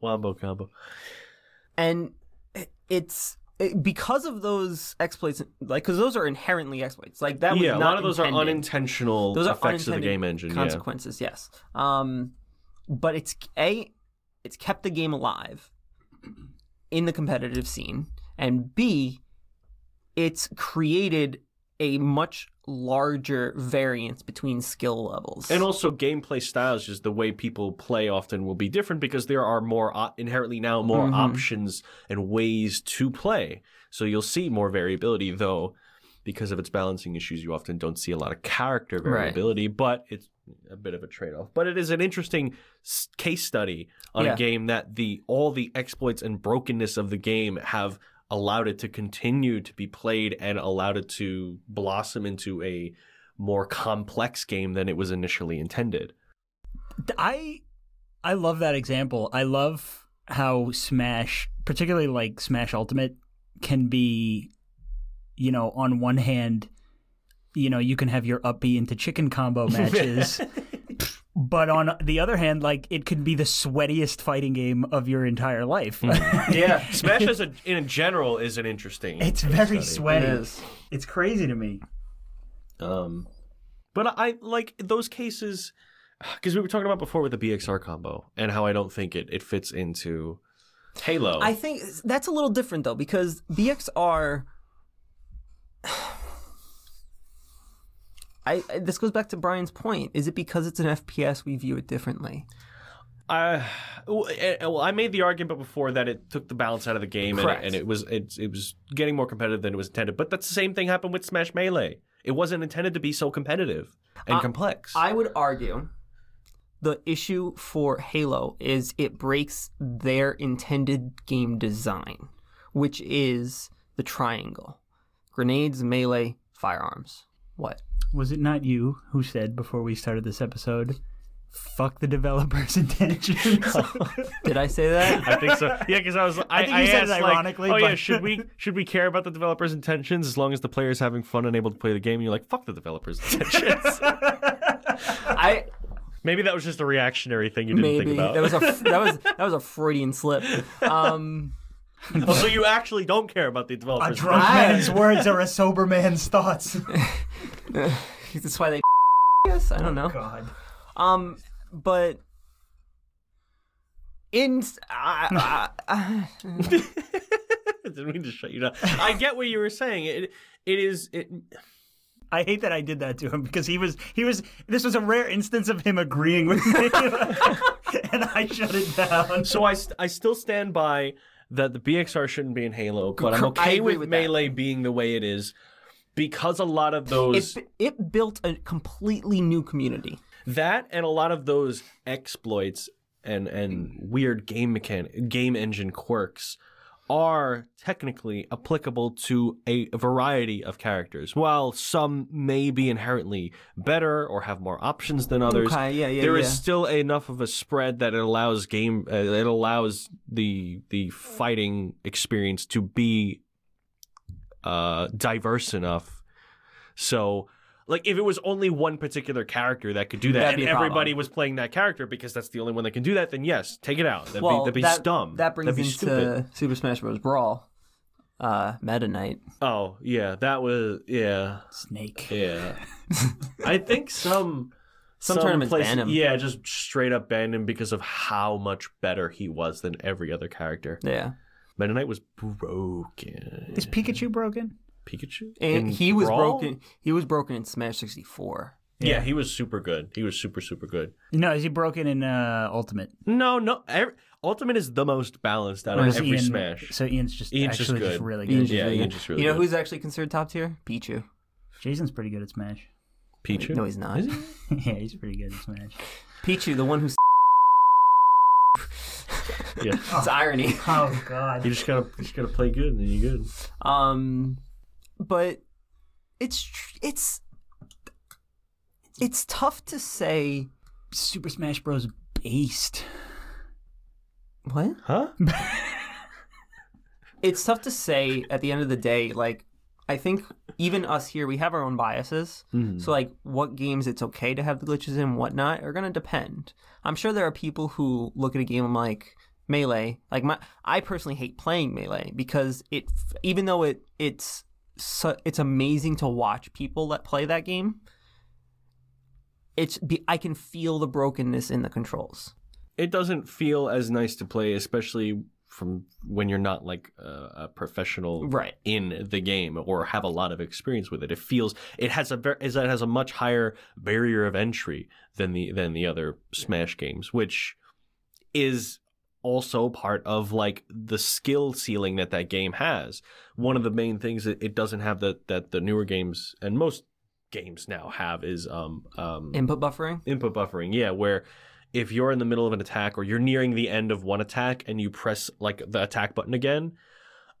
Wombo combo. and it's it- because of those exploits, like because those are inherently exploits. Like that was yeah, a not lot of those are intended. unintentional Those are effects of the unintended game engine. Yeah. consequences. Yes, um, but it's a it's kept the game alive in the competitive scene, and b it's created a much larger variance between skill levels. And also, gameplay styles, just the way people play, often will be different because there are more o- inherently now more Mhm. options and ways to play. So you'll see more variability, though, because of its balancing issues, you often don't see a lot of character Right. variability. But it's a bit of a trade-off. But it is an interesting case study on Yeah. a game that the all the exploits and brokenness of the game have allowed it to continue to be played and allowed it to blossom into a more complex game than it was initially intended. I I love that example. I love how Smash, particularly like Smash Ultimate, can be, you know, on one hand, you know, you can have your up B into chicken combo matches. But on the other hand, like it could be the sweatiest fighting game of your entire life. yeah, Smash as a in general is an interesting. it's very study. sweaty. It is. It's crazy to me. Um, but I like those cases because we were talking about before with the BXR combo and how I don't think it it fits into Halo. I think that's a little different though because BXR. I, this goes back to Brian's point. Is it because it's an FPS we view it differently? I well, I made the argument before that it took the balance out of the game and, Correct. and it was it, it was getting more competitive than it was intended. But that's the same thing happened with Smash Melee. It wasn't intended to be so competitive and Uh, complex. I would argue the issue for Halo is it breaks their intended game design, which is the triangle: grenades, melee, firearms. What? Was it not you who said before we started this episode, "Fuck the developers' intentions"? Did I say that? I think so. Yeah, because I was. I, think you said it asked, like, ironically, oh yeah, but- should we should we care about the developers' intentions as long as the player's having fun and able to play the game? And you're like, fuck the developers' intentions. I Maybe that was just a reactionary thing you didn't maybe think about. that was a that was that was a Freudian slip. Um, oh, so you actually don't care about the a developers. drunk I- man's words are a sober man's thoughts. that's why they. Yes, I don't know. God. Um, but in I, I, didn't mean to shut you down. I get what you were saying. It it is it. I hate that I did that to him because he was he was this was a rare instance of him agreeing with me, and I shut it down. So I st- I still stand by that the BXR shouldn't be in Halo, but I'm okay with, with that. Melee being the way it is because a lot of those. it it built a completely new community. That and a lot of those exploits and and weird game mechan- game engine quirks are technically applicable to a variety of characters. While some may be inherently better or have more options than others, Okay, yeah, yeah, there is yeah. still enough of a spread that it allows game uh, it allows the the fighting experience to be uh, diverse enough. So Like if it was only one particular character that could do that, That'd and be a problem. everybody was playing that character because that's the only one that can do that, then yes, take it out. That'd well, be that'd be that, dumb. That brings that'd be into stupid. Super Smash Bros. Brawl. Uh, Meta Knight. Oh yeah, that was yeah. Snake. Yeah. I think some Some tournaments places- ban him. Yeah, just straight up banned him because of how much better he was than every other character. Yeah. Meta Knight was broken. Is Pikachu broken? Pikachu? And In he was Brawl? broken. He was broken in Smash 64. Yeah, he was super good. He was super super good. No, is he broken in uh, Ultimate? No, no. Every, Ultimate is the most balanced out of every Ian, Smash. So Ian's just Ian's just actually just, good. really Ian's good. just Yeah, really Ian's good. just really you know good. who's actually considered top tier? Pichu. Jason's pretty good at Smash. Pichu? No, he's not. Is he? yeah, he's pretty good at Smash. Pichu, the one who's. Yeah. it's irony. Oh God. You just gotta you just gotta play good and then you're good. Um, but it's it's it's tough to say Super Smash Bros. Based. what. Huh? It's tough to say at the end of the day. Like, I think even us here, we have our own biases. Mm-hmm. So, like, what games it's okay to have the glitches in, and whatnot, are gonna depend. I'm sure there are people who look at a game like Melee. Like, my I personally hate playing Melee because it, even though it it's so, it's amazing to watch people that play that game. It's be, I can feel the brokenness in the controls. it doesn't feel as nice to play, especially from when you're not like a, professional Right. in the game or have a lot of experience with it. It feels it has a ver- is that it has a much higher barrier of entry than the than the other Smash games, which is also part of like the skill ceiling that that game has. One of the main things that it doesn't have that that the newer games and most games now have is um um Input buffering. input buffering yeah where if you're in the middle of an attack or you're nearing the end of one attack and you press like the attack button again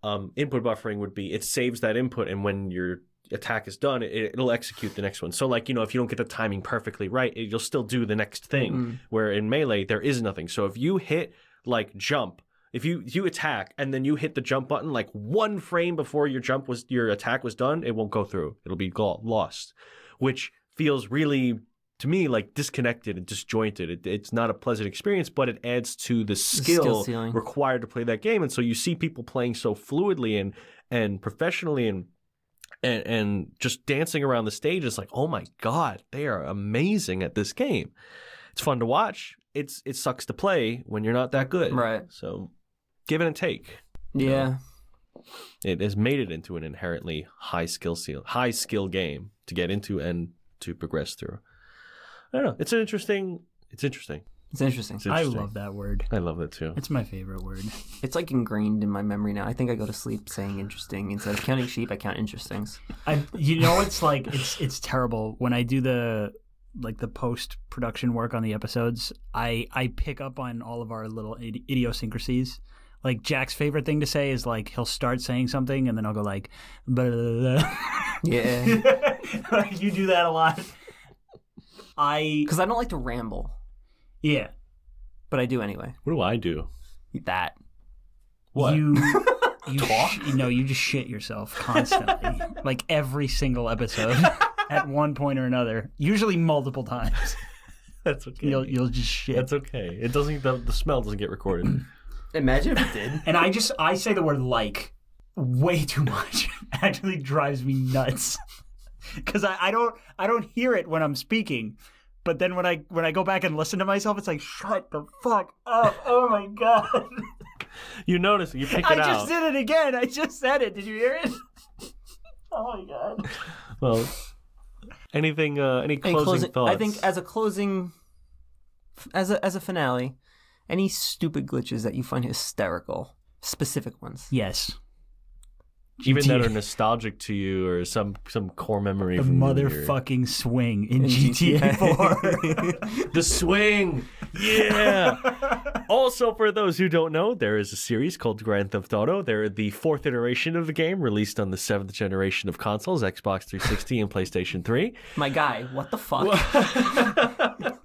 um, input buffering would be it saves that input and when your attack is done it, it'll execute the next one so like you know if you don't get the timing perfectly right it, you'll still do the next thing Mm. where in melee there is nothing so if you hit like jump. If you you attack and then you hit the jump button like one frame before your jump was your attack was done it won't go through. It'll be lost which feels really to me like disconnected and disjointed. It, it's not a pleasant experience but it adds to the skill skill required to play that game. And so you see people playing so fluidly and and professionally and and, and just dancing around the stage it's like oh my god they are amazing at this game. It's fun to watch it's it sucks to play when you're not that good Right. so give it and take Yeah. it has made it into an inherently high skill seal, high skill game to get into and to progress through. I don't know. It's an interesting. It's interesting. It's interesting. It's I love that word. I love it too. It's my favorite word. It's like ingrained in my memory now. I think I go to sleep saying interesting instead of counting sheep. I count interestings. I, you know, it's like it's it's terrible when I do the like the post production work on the episodes. I I pick up on all of our little idi- idiosyncrasies. Like Jack's favorite thing to say is like he'll start saying something and then I'll go like, blah, blah, blah. Yeah. like you do that a lot. I Because I don't like to ramble, yeah. but I do anyway. What do I do? That. What? You you sh- you know you just shit yourself constantly, like every single episode at one point or another. Usually multiple times. That's okay. You'll you'll just shit. That's okay. It doesn't. The, the smell doesn't get recorded. Imagine if it did. and I just I say the word like way too much. It actually drives me nuts because I, I don't I don't hear it when I'm speaking. But then when I when I go back and listen to myself, it's like shut the fuck up! Oh my god! you notice. You pick it I it just did it again. I just said it. Did you hear it? Oh my god! Well, anything? Uh, any In closing, closing, thoughts? I think as a closing, as a as a finale, any stupid glitches that you find hysterical, specific ones. Yes, even that GTA. are nostalgic to you or some some core memory. the from your- motherfucking swing in, In GTA, GTA. 4. The swing. Yeah. also, for those who don't know, there is a series called Grand Theft Auto. They're the fourth iteration of the game, released on the seventh generation of consoles, Xbox 360 and PlayStation 3. My guy, what the fuck?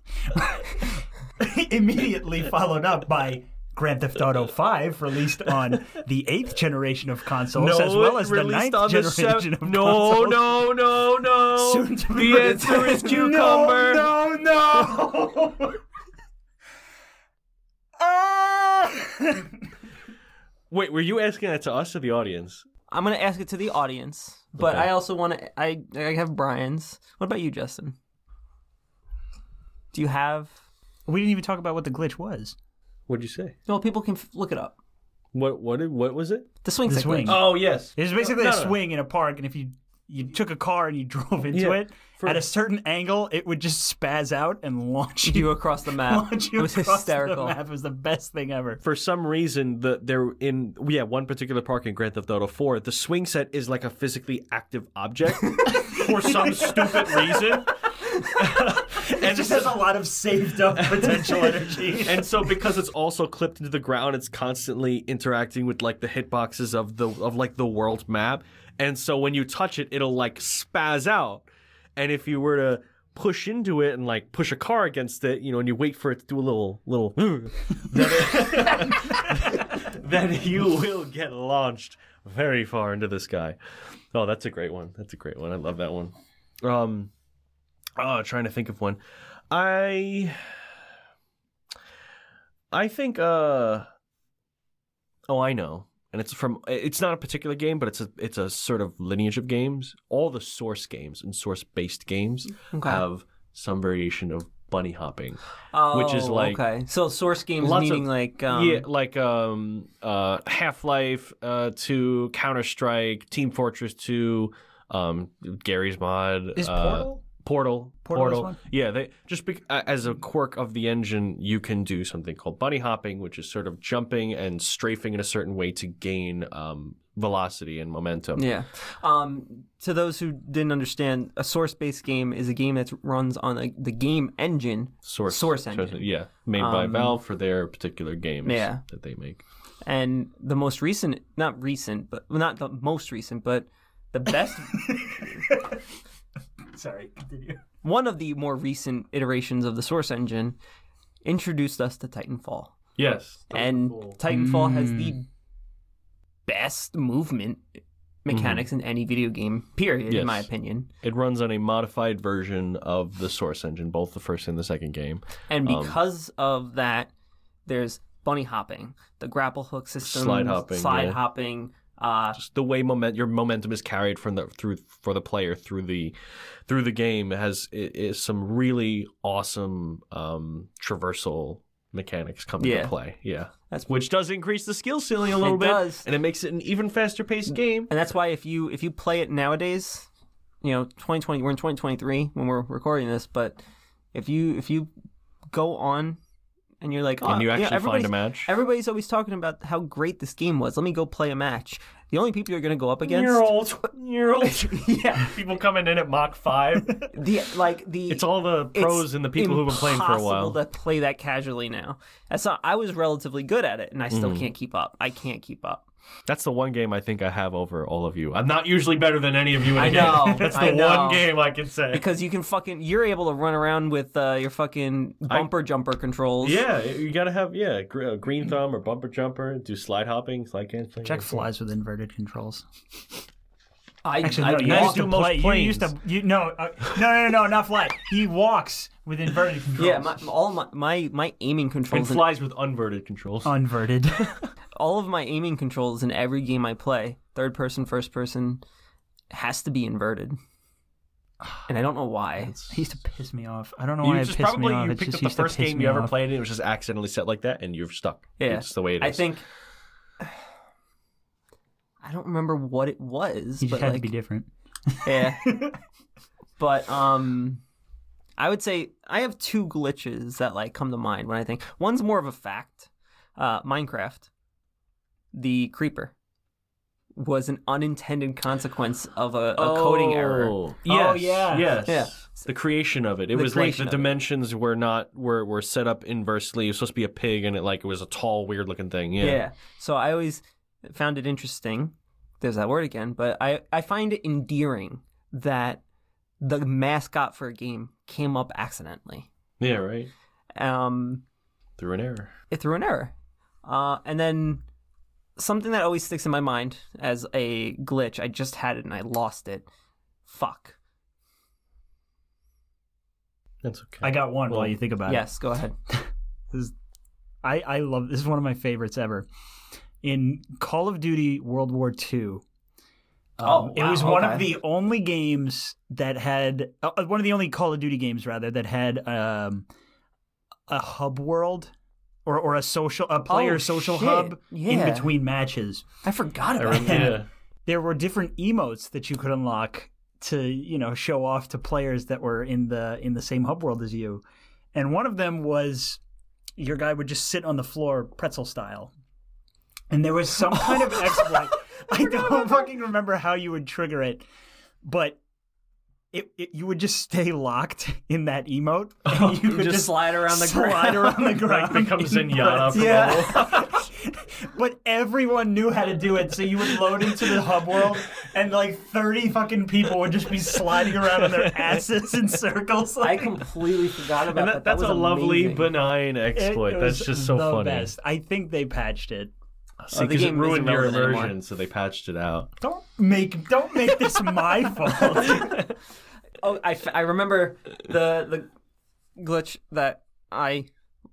Immediately followed up by Grand Theft Auto 5 released on the eighth generation of consoles as well as the released ninth on the generation sev- of no, consoles. no, no, no. Soon to be the answer is cucumber. No, no, no. Ah! Wait, were you asking that to us or the audience? I'm gonna ask it to the audience, but Okay. I also want to. I I have Brian's. What about you, Justin? Do you have? we didn't even talk about what the glitch was. What'd you say? No, people can f- look it up. What? What? Did, what was it? The swing The set swing. Oh yes. It was basically No, a no, no. swing in a park, and if you you took a car and you drove into Yeah, it for- at a certain angle, it would just spaz out and launch you, you across the map. launch it was across hysterical. The map. It was the best thing ever. For some reason, the they're in yeah one particular park in Grand Theft Auto 4. The swing set is like a physically active object for some stupid reason. It just has a lot of saved up potential energy. and so because it's also clipped into the ground it's constantly interacting with like the hitboxes of the of like the world map. And so when you touch it it'll like spaz out. And if you were to push into it and like push a car against it you know and you wait for it to do a little little then, it- then you will get launched very far into the sky. Oh that's a great one. That's a great one. I love that one. Um oh trying to think of one i I think uh oh I know. And it's from it's not a particular game, but it's a it's a sort of lineage of games. All the source games and source based games Okay. have some variation of bunny hopping. oh, which is like- okay. So source games Lots of- meaning like um, yeah, like um uh Half-Life uh 2, Counter-Strike, Team Fortress 2, um Garry's mod Is uh, Portal? Portal, Portal is one? Yeah, they just bec uh, as a quirk of the engine, you can do something called bunny hopping, which is sort of jumping and strafing in a certain way to gain um, velocity and momentum. Yeah. Um, to those who didn't understand, a source-based game is a game that runs on a, the game engine, Source, Source engine. yeah, made by Um, Valve for their particular games Yeah. that they make. and the most recent, not recent, but well, not the most recent, but the best, Sorry, continue. one of the more recent iterations of the source engine, introduced us to Titanfall, Yes, and Titanfall has the best movement mechanics in any video game. Period, in my opinion. it runs on a modified version of the Source engine, both the first and the second game. And Um, because of that, there's bunny hopping, the grapple hook system, Slide hopping, slide yeah. hopping. Uh, Just the way moment your momentum is carried from the through for the player through the through the game has is some really awesome um, traversal mechanics come Yeah. into play. Yeah, That's- which does increase the skill ceiling a little It bit, does. and it makes it an even faster paced game. and that's why if you if you play it nowadays, you know, 2020, we're in 2023 when we're recording this, but if you if you go on and you're like, oh, and you yeah, actually find everybody's- a match. Everybody's always talking about how great this game was. Let me go play a match. The only people you're going to go up against, You're old. You're old. yeah, People coming in at Mach five. the like the it's all the pros and the people who've been playing for a while. to play that casually now. That's not. I was relatively good at it, and I still Mm. can't keep up. I can't keep up. That's the one game I think I have over all of you. I'm not usually better than any of you in a I game. know, That's I the know. one game I can say. Because you can fucking, you're able to run around with uh, your fucking bumper jumper controls. Yeah, you gotta have yeah, gr- uh, green thumb or bumper jumper. Do slide hopping, slide canceling. Jack flies with inverted controls. I, Actually, I no, you guys used to most play. You used to. You no, uh, no, no, no, no, not fly. He walks with inverted controls. yeah, my, all my, my my aiming controls, in, flies with unverted controls. unverted. all of my aiming controls in every game I play, third person, first person, has to be inverted. And I don't know why. He used to piss me off. I don't know you why it just pissed probably me off. you It picked just up the first game you ever off. played and it was just accidentally set like that and you're stuck. Yeah, It's the way it is. I think. I don't remember what it was, He but just had like, to be different. Yeah. but um I would say I have two glitches that like come to mind when I think one's more of a fact. Uh Minecraft. The creeper was an unintended consequence of a, a coding error. Oh, Oh, yeah. yes. Yeah. The creation of it. It The was like the of it. dimensions were not were were set up inversely. It was supposed to be a pig, and it like it was a tall, weird looking thing. Yeah. Yeah. So I always found it interesting. There's that word again, but I, I find it endearing that the mascot for a game came up accidentally. Yeah. Right. Um, Through an error. it threw an error. Uh, and then something that always sticks in my mind as a glitch. I just had it and I lost it. Fuck. That's okay. I got one Well, while you think about it. Yes, go ahead. This is, I, I love this is one of my favorites ever. In Call of Duty World War II, Oh, Um, it was wow, one of the only games that had uh, one of the only Call of Duty games rather that had um, a hub world or or a social a player Oh, social shit. hub in between matches. I forgot about remember, that. yeah. There were different emotes that you could unlock to you know show off to players that were in the in the same hub world as you, and one of them was your guy would just sit on the floor pretzel style, and there was some kind of exploit. I don't fucking remember how you would trigger it, but it, it you would just stay locked in that emote. And you could just just slide around the slide ground. around the Like ground. becomes in Zenyatta from Yeah. but everyone knew how to do it, so you would load into the hub world, and like thirty fucking people would just be sliding around on their asses in circles. Like... I completely forgot about And that. that, that's was a lovely, amazing. benign exploit. it that's just so the funny. Best. I think they patched it. See, Oh, the 'cause game it ruined your relevant immersion, anymore. so they patched it out. Don't make don't make this my fault. Oh, I, f- I remember the the glitch that I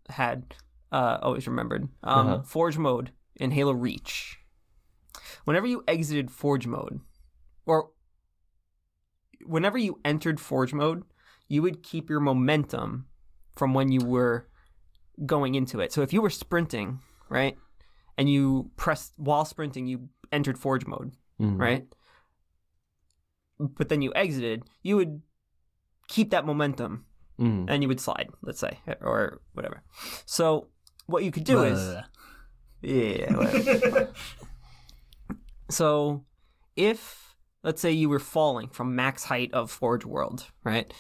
had uh, always remembered. Um, Uh-huh. Forge mode in Halo Reach. Whenever you exited Forge mode, or whenever you entered Forge mode, you would keep your momentum from when you were going into it. So if you were sprinting, right, and you pressed while sprinting, you entered Forge mode Mhm. right? But then you exited, you would keep that momentum Mhm. and you would slide, let's say, or whatever. So what you could do is, Uh, yeah. so if let's say you were falling from max height of Forge World, right?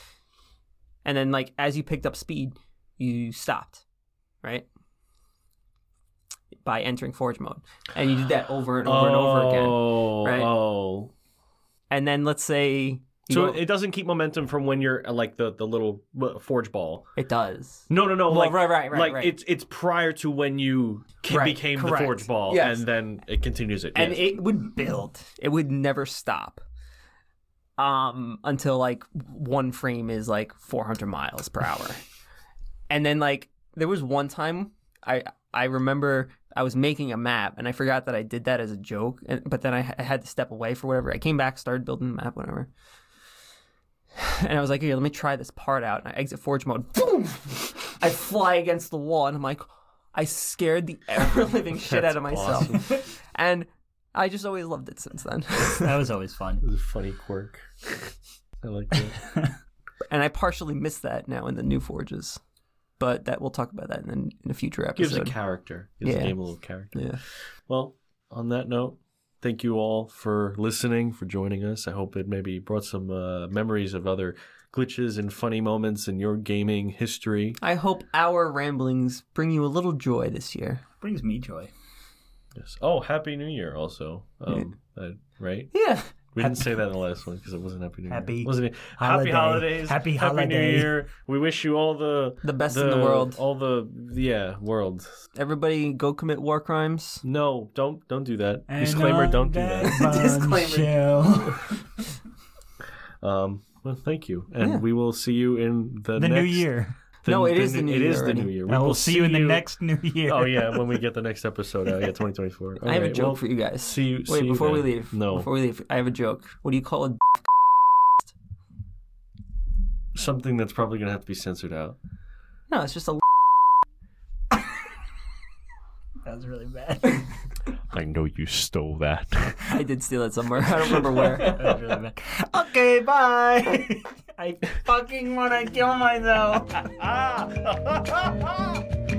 And then like as you picked up speed, you stopped, right? By entering Forge mode, and you did that over and over and over again. Oh, right? Oh. And then let's say So it doesn't keep momentum from when you're uh, like the the little uh, forge ball. It does. No, no, no. Well, like right, right, right, like right. it's it's prior to when you Right, became correct. the forge ball, Yes. and then it continues it. And yes. it would build. It would never stop. Um, until like one frame is like 400 miles per hour, and then like there was one time I I remember I was making a map and I forgot that I did that as a joke, and, but then I, I had to step away for whatever. I came back, started building the map, whatever. And I was like, here, let me try this part out. And I exit forge mode. Boom! I fly against the wall, and I'm like, I scared the ever living shit out of myself. and I just always loved it since then. that was always fun. It was a funny quirk. I like that. and I partially miss that now in the new forges. But that we'll talk about that in, in a future episode. Gives a character. Gives Yeah. the game a little character. yeah. Well, on that note, thank you all for listening, for joining us. I hope it maybe brought some uh, memories of other glitches and funny moments in your gaming history. I hope our ramblings bring you a little joy this year. Brings me joy. Yes. Oh, Happy New Year also. Um, uh, right? Yeah. We didn't say that in the last one because it wasn't Happy New Happy Year. Wasn't it? holiday. Happy holidays. Happy New holiday. Year. We wish you all the The best in the world. All the yeah, world. Everybody go commit war crimes. No, don't don't do that. And Disclaimer, don't do that. Disclaimer. bombshell. Um well thank you. And Yeah. we will see you in the the new next- year. No, it is the new It year is the new year. We I will will see you in the next new year. Oh yeah, when we get the next episode out, yeah, 2024. I have a joke well, for you guys. See you. Wait, see you before we leave. No, Before we leave, I have a joke. What do you call a something that's probably gonna have to be censored out. No, it's just a That was really bad. I know you stole that. I did steal it somewhere. I don't remember where. That was really bad. Okay, bye. I fucking want to kill myself.